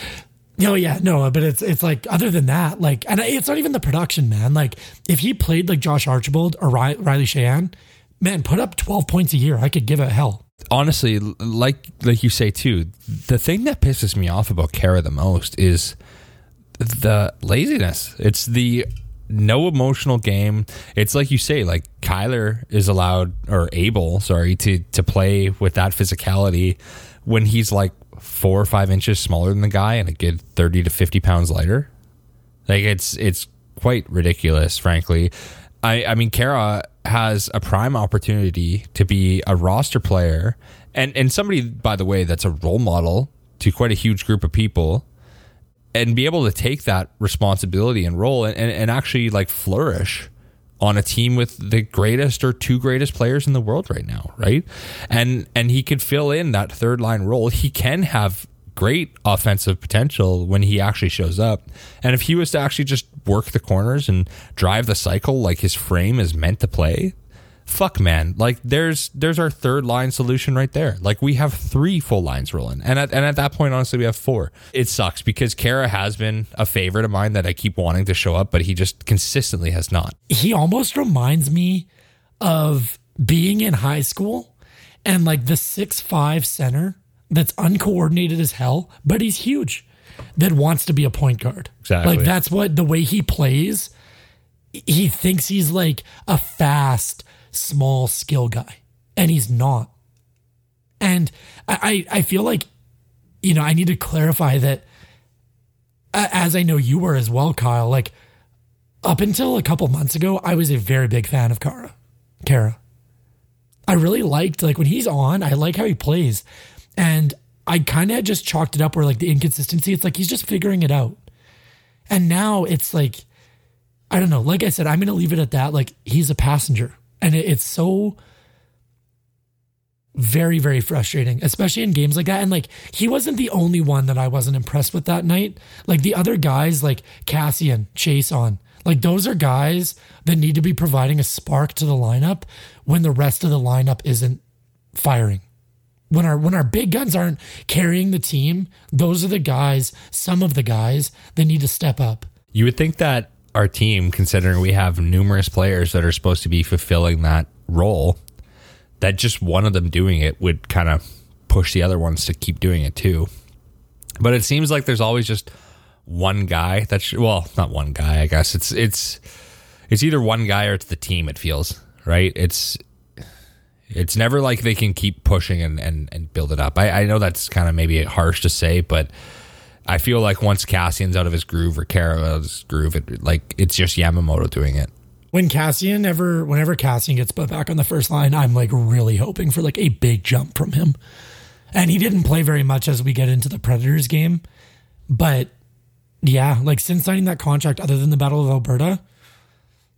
Oh yeah, no, but it's it's like other than that, like, and it's not even the production, man. Like, if he played like Josh Archibald or Riley Sheahan, man, put up twelve points a year, I could give it hell honestly, like like you say too, the thing that pisses me off about Khaira the most is the laziness. It's the no emotional game. It's like you say, like Kailer is allowed or able, sorry, to to play with that physicality when he's like four or five inches smaller than the guy and a good thirty to fifty pounds lighter. Like it's it's quite ridiculous, frankly. I I mean, Khaira has a prime opportunity to be a roster player. And and somebody by the way that's a role model to quite a huge group of people and be able to take that responsibility and role and, and, and actually like flourish on a team with the greatest or two greatest players in the world right now right? And and he could fill in that third line role. He can have great offensive potential when he actually shows up. And if he was to actually just work the corners and drive the cycle like his frame is meant to play, fuck man, like there's there's our third line solution right there. Like we have three full lines rolling. And at, and at that point honestly we have four. It sucks because Khaira has been a favorite of mine that I keep wanting to show up but he just consistently has not. He almost reminds me of being in high school and like the six five center that's uncoordinated as hell, but he's huge that wants to be a point guard. Exactly. Like that's what the way he plays, he thinks he's like a fast, small skill guy. And he's not. And I, I feel like, you know, I need to clarify that as I know you were as well, Kyle, like up until a couple months ago, I was a very big fan of Khaira. Khaira. I really liked like when he's on, I like how he plays. And I kind of just chalked it up where like the inconsistency, it's like he's just figuring it out. And now it's like, I don't know. Like I said, I'm going to leave it at that. Like he's a passenger. And it, it's so very, very frustrating, especially in games like that. And like he wasn't the only one that I wasn't impressed with that night. Like the other guys, like Kassian, Chase on, like those are guys that need to be providing a spark to the lineup when the rest of the lineup isn't firing when our when our big guns aren't carrying the team, those are the guys, some of the guys that need to step up. You would think that our team, considering we have numerous players that are supposed to be fulfilling that role, that just one of them doing it would kind of push the other ones to keep doing it too. But it seems like there's always just one guy that's well, not one guy, I guess. It's it's it's either one guy or it's the team it feels, right? It's it's never like they can keep pushing and, and, and build it up. I, I know that's kind of maybe harsh to say, but I feel like once Kassian's out of his groove or Khaira out of his groove, it, like it's just Yamamoto doing it. When Kassian ever, whenever Kassian gets put back on the first line, I'm like really hoping for like a big jump from him. And he didn't play very much as we get into the Predators game, but yeah, like since signing that contract, other than the Battle of Alberta,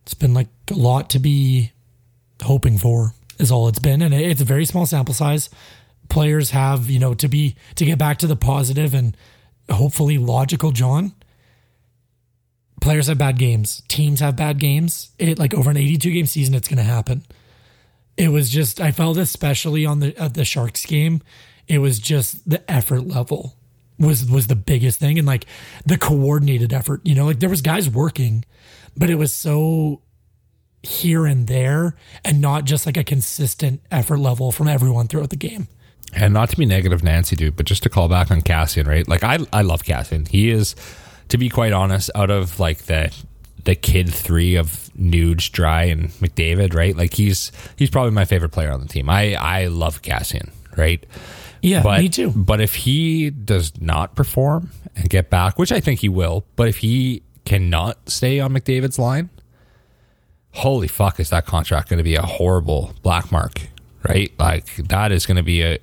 it's been like a lot to be hoping for is all it's been, and it's a very small sample size. Players have you know to be to get back to the positive and hopefully logical. John, players have bad games, teams have bad games. It like over an 82 game season, it's going to happen. It was just I felt especially on the uh, the Sharks game. It was just the effort level was was the biggest thing and like the coordinated effort, you know, like there was guys working, but it was so here and there and not just like a consistent effort level from everyone throughout the game. And not to be negative, Nancy, dude, but just to call back on Kassian, right? Like I, I love Kassian. He is, to be quite honest, out of like the the kid three of Nuge, Drai, and McDavid, right? Like he's he's probably my favorite player on the team. I I love Kassian, right? Yeah, but, me too. But if he does not perform and get back, which I think he will, but if he cannot stay on McDavid's line, holy fuck, is that contract going to be a horrible black mark, right? Like that is going to be a.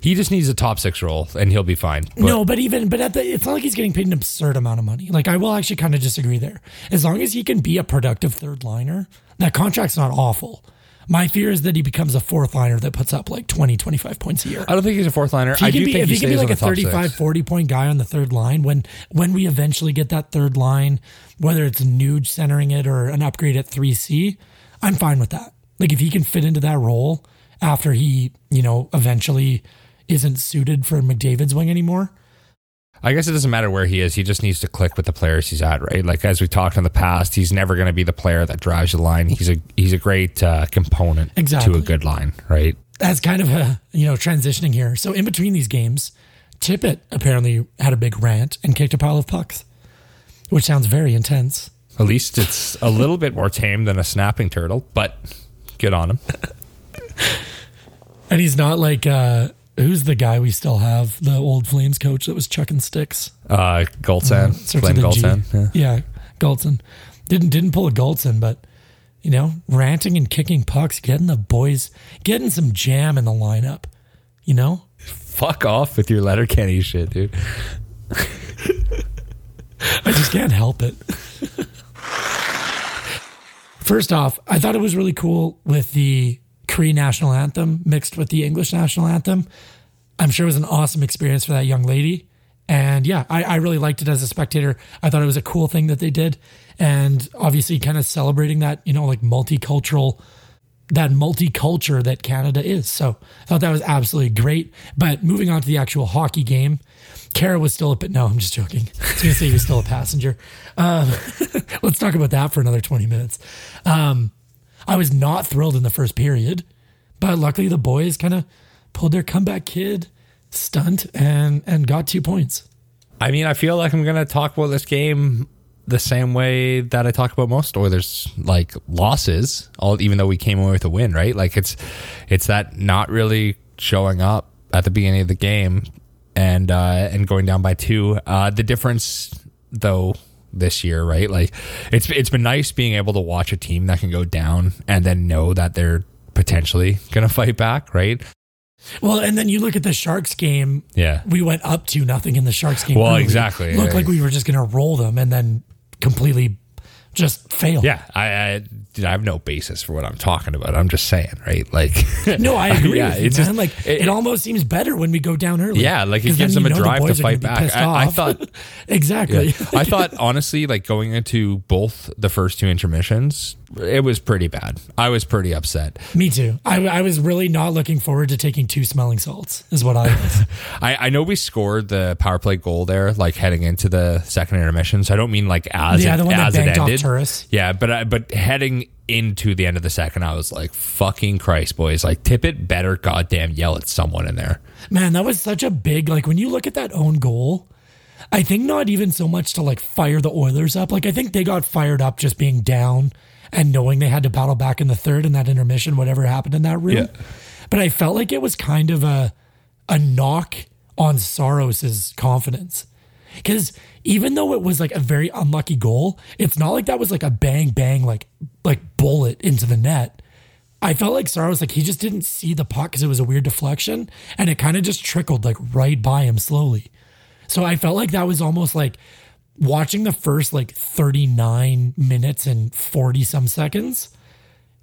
He just needs a top six role and he'll be fine. But no, but even but at the it's not like he's getting paid an absurd amount of money. Like I will actually kind of disagree there. As long as he can be a productive third liner, that contract's not awful. My fear is that he becomes a fourth liner that puts up like 20, 25 points a year. I don't think he's a fourth liner. If he I do be, think if he, he can be like a 35, six. 40 point guy on the third line, when when we eventually get that third line, whether it's Nuge centering it or an upgrade at 3C, I'm fine with that. Like if he can fit into that role after he, you know, eventually isn't suited for McDavid's wing anymore. I guess it doesn't matter where he is. He just needs to click with the players he's at, right? Like as we talked in the past, he's never going to be the player that drives the line. He's a he's a great uh, component Exactly. to a good line, right? That's kind of a, you know, transitioning here. So in between these games, Tippett apparently had a big rant and kicked a pile of pucks, which sounds very intense. At least it's a little bit more tame than a snapping turtle, but good on him. And he's not like uh who's the guy we still have, the old Flames coach that was chucking sticks. Uh, Gulutzan, Starts Flame with a G. Gulutzan. Yeah. Yeah, Galton. Didn't didn't pull a Galton, but you know, ranting and kicking pucks, getting the boys, getting some jam in the lineup. You know, Fuck off with your Letterkenny shit, dude. I just can't help it. First off, I thought it was really cool with the Cree national anthem mixed with the English national anthem. I'm sure it was an awesome experience for that young lady. And yeah, I, I really liked it as a spectator. I thought it was a cool thing that they did. And obviously, kind of celebrating that, you know, like multicultural, that multiculture that Canada is. So I thought that was absolutely great. But moving on to the actual hockey game, Khaira was still a bit. No, I'm just joking. I was going to say he was still a passenger. Um, let's talk about that for another 20 minutes. Um, I was not thrilled in the first period, but luckily the boys kind of pulled their comeback kid stunt and and got two points. I mean, I feel like I'm gonna talk about this game the same way that I talk about most Oilers like losses. All even though we came away with a win, right? Like it's it's that not really showing up at the beginning of the game and uh, and going down by two. Uh, the difference though this year, right? Like it's it's been nice being able to watch a team that can go down and then know that they're potentially gonna fight back, right? Well, and then you look at the Sharks game. Yeah. We went up to nothing in the Sharks game. Well, early. exactly. Looked Yeah. like we were just going to roll them and then completely just fail. Yeah, I, I I have no basis for what I'm talking about. I'm just saying, right? Like, No, I agree yeah, with you, it's man. just- like it- it, almost seems better when we go down early. Yeah, like, it gives them a know the drive to boys are gonna fight back. I- I thought- exactly. I thought honestly, like going into both the first two intermissions, it was pretty bad. I was pretty upset. Me too. I, I was really not looking forward to taking two smelling salts. Is what I was. I, I know we scored the power play goal there, like heading into the second intermission. So I don't mean like as Yeah, it, the one that as it banked off ended. Turris. Yeah, but I, but heading into the end of the second, I was like, "Fucking Christ, boys! Like, Tippett better goddamn yell at someone in there." Man, that was such a big like when you look at that own goal. I think not even so much to like fire the Oilers up. Like I think they got fired up just being down and knowing they had to battle back in the third in that intermission, whatever happened in that room. Yeah. But I felt like it was kind of a a knock on Saros's confidence. Because even though it was like a very unlucky goal, it's not like that was like a bang bang like like bullet into the net. I felt like Saros like he just didn't see the puck because it was a weird deflection, and it kind of just trickled like right by him slowly. So I felt like that was almost like watching the first like 39 minutes and 40 some seconds.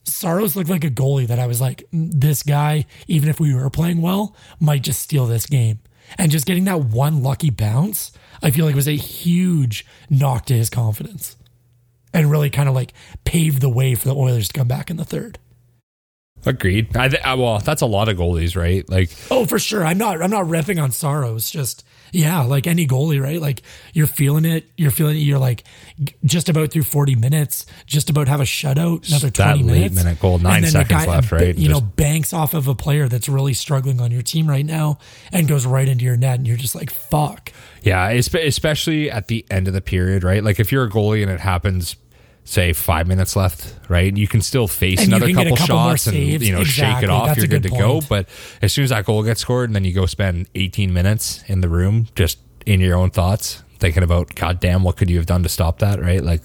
Saros looked like a goalie that I was like, "Mm, this guy, even if we were playing well, might just steal this game. And just getting that one lucky bounce, I feel like was a huge knock to his confidence and really kind of like paved the way for the Oilers to come back in the third. Agreed. I th- well, that's a lot of goalies, right? Like, oh, for sure. I'm not. I'm not ripping on Saros. Just yeah, like any goalie, right? Like you're feeling it. You're feeling it. You're like just about through 40 minutes, just about have a shutout, another 20 that minutes. late minute goal, nine seconds left, right? You just, know, banks off of a player that's really struggling on your team right now and goes right into your net, and you're just like, fuck. Yeah, especially at the end of the period, right? Like if you're a goalie and it happens say five minutes left, right? You can still face and another couple, couple shots and you know exactly. shake it off. That's You're good, good to go. But as soon as that goal gets scored, and then you go spend 18 minutes in the room just in your own thoughts, thinking about God damn, what could you have done to stop that? Right? Like,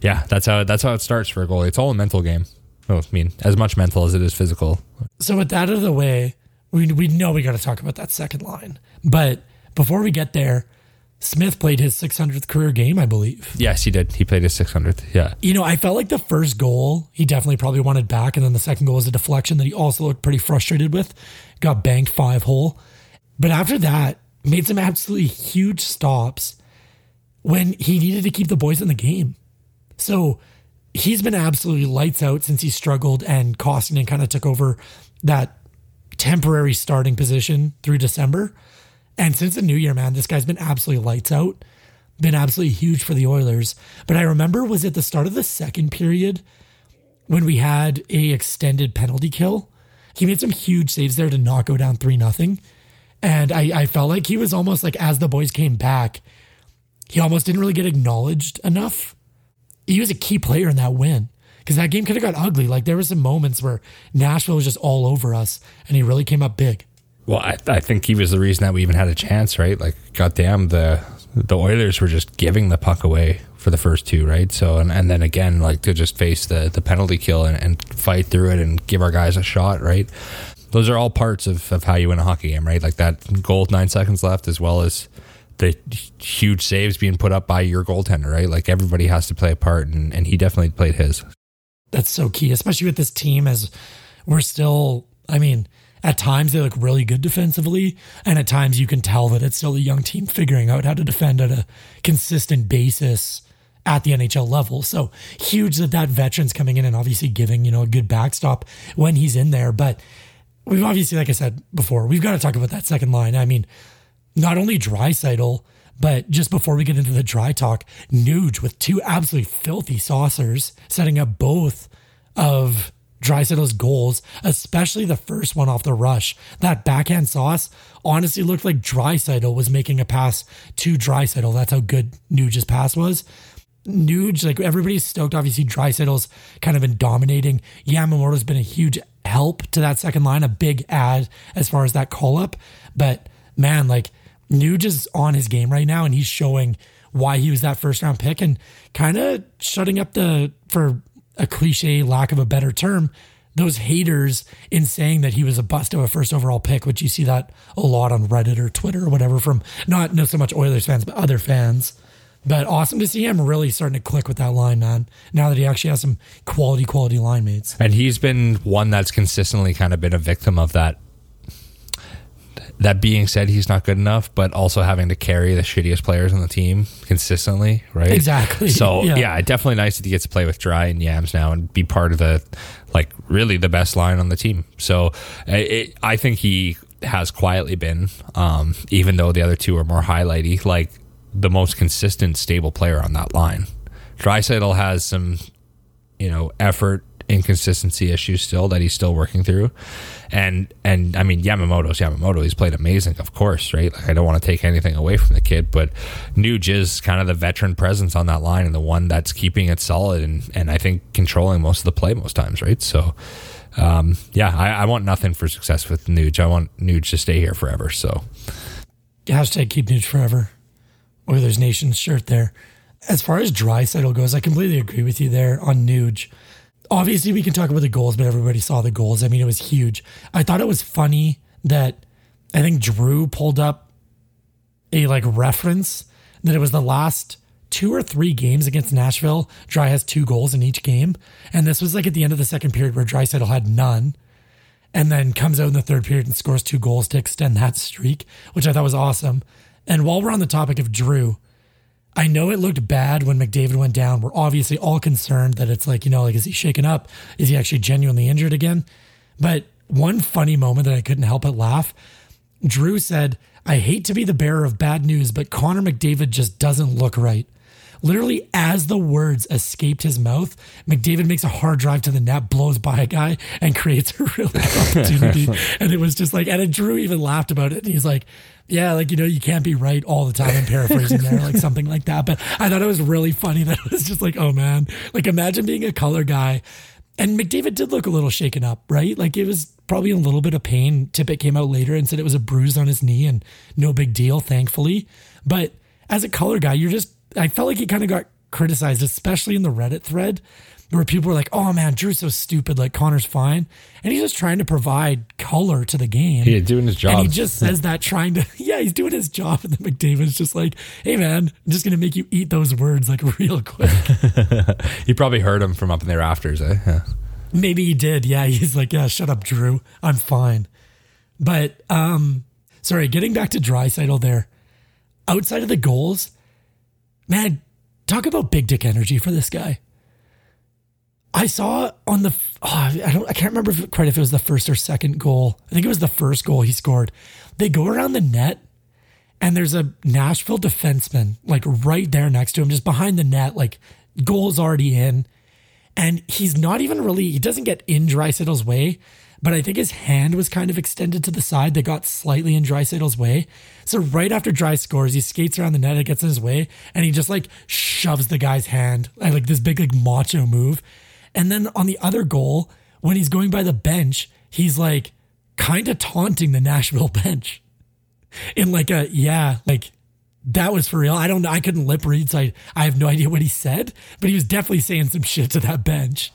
yeah, that's how that's how it starts for a goalie. It's all a mental game. Oh, I mean, as much mental as it is physical. So with that out of the way, we we know we got to talk about that second line, but before we get there Smith played his 600th career game, I believe. Yes, he did. He played his 600th. Yeah. You know, I felt like the first goal, he definitely probably wanted back. And then the second goal was a deflection that he also looked pretty frustrated with. Got banked five hole. But after that, made some absolutely huge stops when he needed to keep the boys in the game. So he's been absolutely lights out since he struggled and Koskinen kind of took over that temporary starting position through December. And since the new year, man, this guy's been absolutely lights out, been absolutely huge for the Oilers. But I remember was at the start of the second period when we had a extended penalty kill. He made some huge saves there to not go down three nothing. And I, I felt like he was almost like as the boys came back, he almost didn't really get acknowledged enough. He was a key player in that win because that game could have got ugly. Like there were some moments where Nashville was just all over us, and he really came up big. Well, I, I think he was the reason that we even had a chance, right? Like, goddamn, the the Oilers were just giving the puck away for the first two, right? So, and, and then again, like to just face the the penalty kill and, and fight through it and give our guys a shot, right? Those are all parts of, of how you win a hockey game, right? Like that goal nine seconds left, as well as the huge saves being put up by your goaltender, right? Like everybody has to play a part, and, and he definitely played his. That's so key, especially with this team as we're still, I mean, at times they look really good defensively, and at times you can tell that it's still a young team figuring out how to defend at a consistent basis at the NHL level. So huge that that veteran's coming in and obviously giving, you know, a good backstop when he's in there. But we've obviously, like I said before, we've got to talk about that second line. I mean, not only Draisaitl, but just before we get into the dry talk, Nuge with two absolutely filthy saucers setting up both of Draisaitl's goals, especially the first one off the rush. That backhand sauce honestly looked like Draisaitl was making a pass to Draisaitl. That's how good Nuge's pass was. Nuge, like everybody's stoked. Obviously, Draisaitl's kind of been dominating. Yamamoto's been a huge help to that second line, a big add as far as that call up. But man, like Nuge is on his game right now, and he's showing why he was that first round pick and kind of shutting up the for a cliche lack of a better term, those haters in saying that he was a bust of a first overall pick, which you see that a lot on Reddit or Twitter or whatever from not not so much Oilers fans, but other fans. But awesome to see him really starting to click with that line, man. Now that he actually has some quality, quality line mates. And he's been one that's consistently kind of been a victim of that that being said, he's not good enough, but also having to carry the shittiest players on the team consistently, right? Exactly. So yeah, yeah definitely nice that he gets to play with Drai and Yams now and be part of the like really the best line on the team. So it, I think he has quietly been, um, even though the other two are more highlighty, like the most consistent, stable player on that line. Draisaitl has some, you know, effort inconsistency issues still that he's still working through. And and I mean Yamamoto's Yamamoto. He's played amazing, of course, right? Like I don't want to take anything away from the kid, but Nuge is kind of the veteran presence on that line and the one that's keeping it solid and and I think controlling most of the play most times, right? So um, yeah, I, I want nothing for success with Nuge. I want Nuge to stay here forever. So hashtag keep Nuge forever. Oilers Nation shirt there. As far as dry Draisaitl goes, I completely agree with you there on Nuge obviously we can talk about the goals, but everybody saw the goals. I mean, it was huge. I thought it was funny that I think Drew pulled up a like reference that it was the last two or three games against Nashville. Drai has two goals in each game. And this was like at the end of the second period where Draisaitl had none. And then comes out in the third period and scores two goals to extend that streak, which I thought was awesome. And while we're on the topic of Drew, I know it looked bad when McDavid went down. We're obviously all concerned that it's like, you know, like, is he shaken up? Is he actually genuinely injured again? But one funny moment that I couldn't help but laugh Drew said, I hate to be the bearer of bad news, but Connor McDavid just doesn't look right. Literally, as the words escaped his mouth, McDavid makes a hard drive to the net, blows by a guy, and creates a real opportunity. and it was just like, and Drew even laughed about it. And he's like, yeah, like, you know, you can't be right all the time. I'm paraphrasing there, like something like that. But I thought it was really funny that it was just like, oh man, like imagine being a color guy. And McDavid did look a little shaken up, right? Like it was probably a little bit of pain. Tippett came out later and said it was a bruise on his knee and no big deal, thankfully. But as a color guy, you're just I felt like he kind of got criticized, especially in the Reddit thread where people were like, "Oh man, Drew's so stupid. Like Connor's fine," and he's just trying to provide color to the game. Yeah, doing his job. And he just says that trying to, yeah, he's doing his job. And then McDavid's just like, "Hey man, I'm just gonna make you eat those words like real quick." he probably heard him from up in the rafters, eh? Yeah. Maybe he did. Yeah, he's like, "Yeah, shut up, Drew. I'm fine." But um, sorry, getting back to Draisaitl there. Outside of the goals, man, talk about big dick energy for this guy. I saw on the oh, I don't I can't remember if, quite if it was the first or second goal. I think it was the first goal he scored. They go around the net and there's a Nashville defenseman like right there next to him, just behind the net, like goal's already in. And he's not even really he doesn't get in Draisaitl's way, but I think his hand was kind of extended to the side that got slightly in Draisaitl's way. So right after Drai scores, he skates around the net, it gets in his way, and he just like shoves the guy's hand, uh, like this big like macho move. And then on the other goal, when he's going by the bench, he's like kind of taunting the Nashville bench in like a yeah, like that was for real. I don't know. I couldn't lip read, so I, I have no idea what he said, but he was definitely saying some shit to that bench.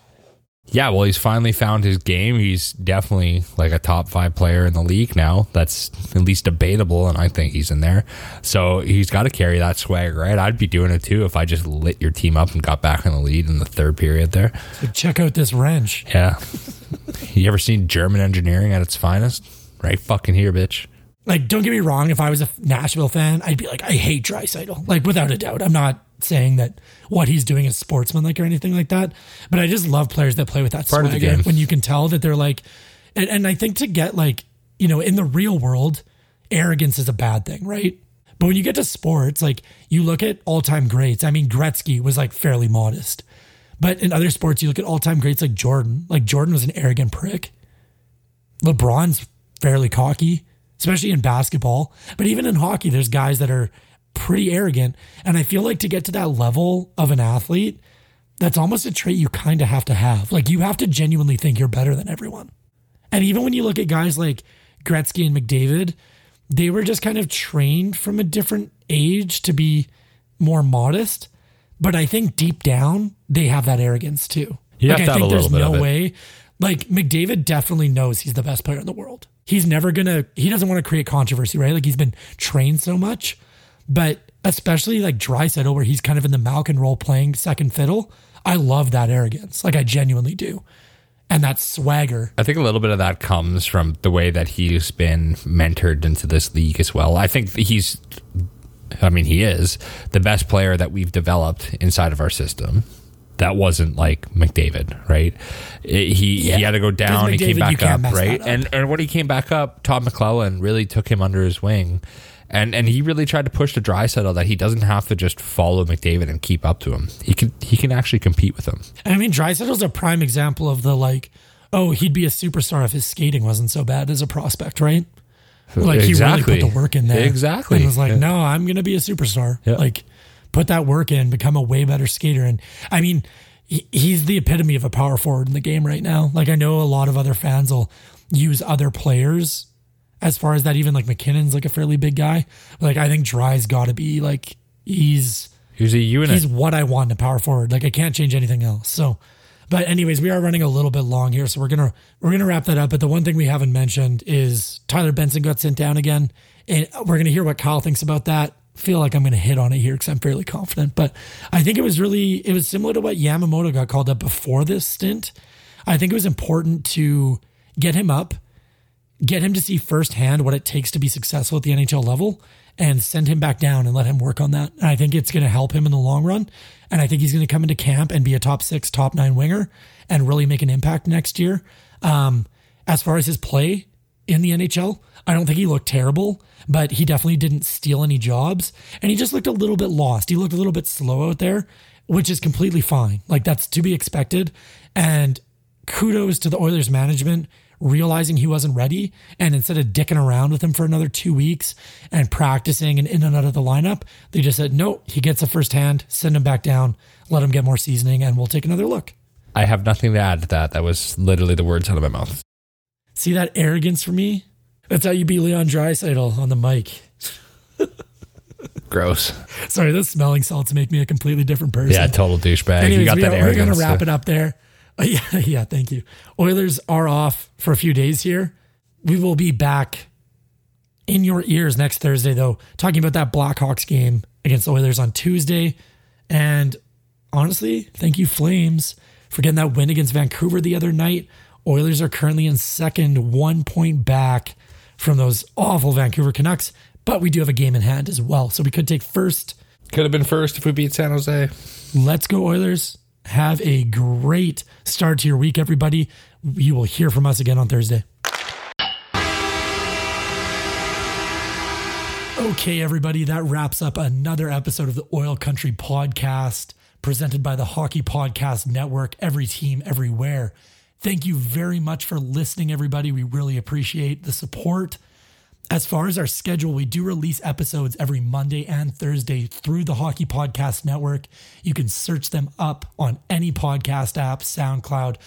Yeah, well, he's finally found his game. He's definitely like a top five player in the league now. That's at least debatable, and I think he's in there. So he's got to carry that swagger, right? I'd be doing it too if I just lit your team up and got back in the lead in the third period there. So check out this wrench. Yeah. you ever seen German engineering at its finest? Right fucking here, bitch. Like, don't get me wrong. If I was a Nashville fan, I'd be like, I hate Draisaitl. Like, without a doubt. I'm not saying that what he's doing is sportsmanlike or anything like that. But I just love players that play with that Part swagger when you can tell that they're like, and, and I think to get like, you know, in the real world, arrogance is a bad thing, right? But when you get to sports, like you look at all time greats. I mean, Gretzky was like fairly modest. But in other sports, you look at all time greats like Jordan. Like Jordan was an arrogant prick. LeBron's fairly cocky, especially in basketball. But even in hockey, there's guys that are pretty arrogant. And I feel like to get to that level of an athlete, that's almost a trait you kind of have to have. Like you have to genuinely think you're better than everyone. And even when you look at guys like Gretzky and McDavid, they were just kind of trained from a different age to be more modest. But I think deep down, they have that arrogance too. You like, I think there's no way. Like McDavid definitely knows he's the best player in the world. He's never gonna. He doesn't want to create controversy, right? Like he's been trained so much but especially like Draisaitl, where he's kind of in the Malkin role playing second fiddle, I love that arrogance. Like I genuinely do. And that swagger. I think a little bit of that comes from the way that he's been mentored into this league as well. I think he's, I mean, he is the best player that we've developed inside of our system that wasn't like McDavid, right? It, he yeah. he had to go down, he came back up, right? Up. And and when he came back up, Todd McLellan really took him under his wing and and he really tried to push the Draisaitl that he doesn't have to just follow McDavid and keep up to him. He can he can actually compete with him. I mean, Draisaitl's a prime example of the like, oh, he'd be a superstar if his skating wasn't so bad as a prospect, right? Like exactly. he really put the work in there. Exactly. And was like, yeah. no, I'm gonna be a superstar. Yeah. Like, put that work in, become a way better skater. And I mean, he's the epitome of a power forward in the game right now. Like I know a lot of other fans will use other players as far as that, even like MacKinnon's like a fairly big guy. Like I think Drai's got to be like he's he's a unit. He's what I want in a power forward. Like I can't change anything else. So, but anyways, we are running a little bit long here, so we're gonna we're gonna wrap that up. But the one thing we haven't mentioned is Tyler Benson got sent down again, and we're gonna hear what Kyle thinks about that. Feel like I'm gonna hit on it here because I'm fairly confident, but I think it was really it was similar to what Yamamoto got called up before this stint. I think it was important to get him up get him to see firsthand what it takes to be successful at the NHL level and send him back down and let him work on that. And I think it's going to help him in the long run. And I think he's going to come into camp and be a top six, top nine winger and really make an impact next year. Um, as far as his play in the NHL, I don't think he looked terrible, but he definitely didn't steal any jobs. And he just looked a little bit lost. He looked a little bit slow out there, which is completely fine. Like that's to be expected. And kudos to the Oilers management realizing he wasn't ready. And instead of dicking around with him for another two weeks and practicing and in and out of the lineup, they just said, no, he gets a first hand, send him back down, let him get more seasoning, and we'll take another look. I have nothing to add to that. That was literally the words out of my mouth. See that arrogance for me? That's how you beat Leon Draisaitl on the mic. Gross. Sorry, those smelling salts make me a completely different person. Yeah, total douchebag. Anyways, you got we that are, we're gonna wrap it up there. Uh, yeah, yeah, thank you. Oilers are off for a few days here. We will be back in your ears next Thursday, though, talking about that Blackhawks game against the Oilers on Tuesday. And honestly, thank you, Flames, for getting that win against Vancouver the other night. Oilers are currently in second, one point back from those awful Vancouver Canucks, but we do have a game in hand as well. So we could take first. Could have been first if we beat San Jose. Let's go, Oilers. Have a great start to your week, everybody. You will hear from us again on Thursday. Okay, everybody, that wraps up another episode of the Oil Country Podcast presented by the Hockey Podcast Network, every team, everywhere. Thank you very much for listening, everybody. We really appreciate the support. As far as our schedule, we do release episodes every Monday and Thursday through the Hockey Podcast Network. You can search them up on any podcast app, SoundCloud,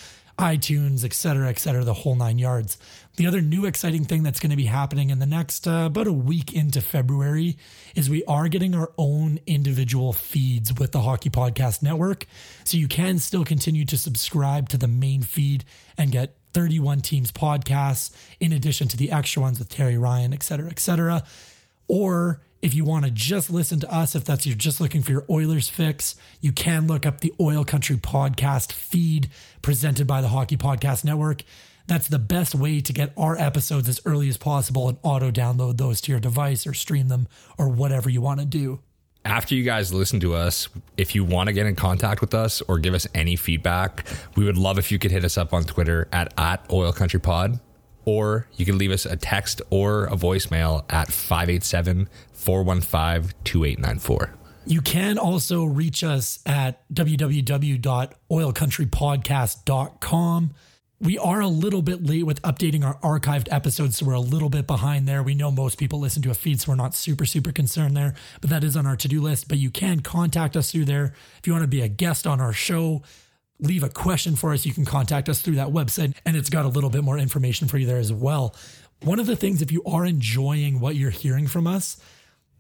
iTunes, et cetera, et cetera, the whole nine yards. The other new exciting thing that's going to be happening in the next uh, about a week into February is we are getting our own individual feeds with the Hockey Podcast Network. So you can still continue to subscribe to the main feed and get 31 teams podcasts in addition to the extra ones with Terry Ryan, et cetera, et cetera. Or if you want to just listen to us, if that's you're just looking for your Oilers fix, you can look up the Oil Country podcast feed presented by the Hockey Podcast Network. That's the best way to get our episodes as early as possible and auto download those to your device or stream them or whatever you want to do. After you guys listen to us, if you want to get in contact with us or give us any feedback, we would love if you could hit us up on Twitter at, at Oil Country Pod, or you can leave us a text or a voicemail at 587 415 2894. You can also reach us at www.oilcountrypodcast.com. We are a little bit late with updating our archived episodes, so we're a little bit behind there. We know most people listen to a feed, so we're not super, super concerned there, but that is on our to do list. But you can contact us through there. If you want to be a guest on our show, leave a question for us, you can contact us through that website, and it's got a little bit more information for you there as well. One of the things, if you are enjoying what you're hearing from us,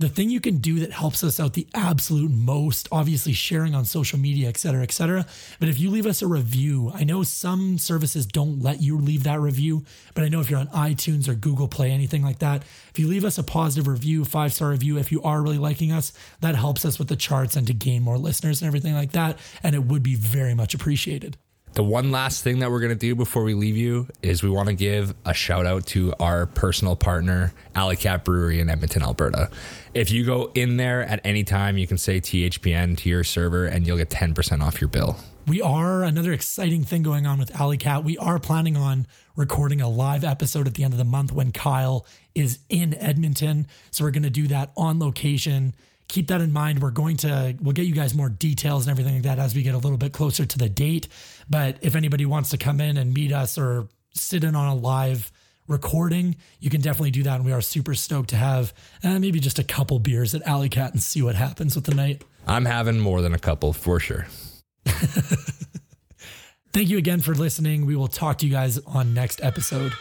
the thing you can do that helps us out the absolute most, obviously sharing on social media, et cetera, et cetera. But if you leave us a review, I know some services don't let you leave that review, but I know if you're on iTunes or Google Play, anything like that, if you leave us a positive review, five star review, if you are really liking us, that helps us with the charts and to gain more listeners and everything like that. And it would be very much appreciated. The one last thing that we're going to do before we leave you is we want to give a shout out to our personal partner, Alley Kat Brewery in Edmonton, Alberta. If you go in there at any time, you can say THPN to your server and you'll get 10% off your bill. We are another exciting thing going on with Alley Kat. We are planning on recording a live episode at the end of the month when Kyle is in Edmonton. So we're going to do that on location. Keep that in mind. We're going to we'll get you guys more details and everything like that as we get a little bit closer to the date. But if anybody wants to come in and meet us or sit in on a live recording, you can definitely do that. And we are super stoked to have uh, maybe just a couple beers at Alley Kat and see what happens with the night. I'm having more than a couple for sure. Thank you again for listening. We will talk to you guys on next episode.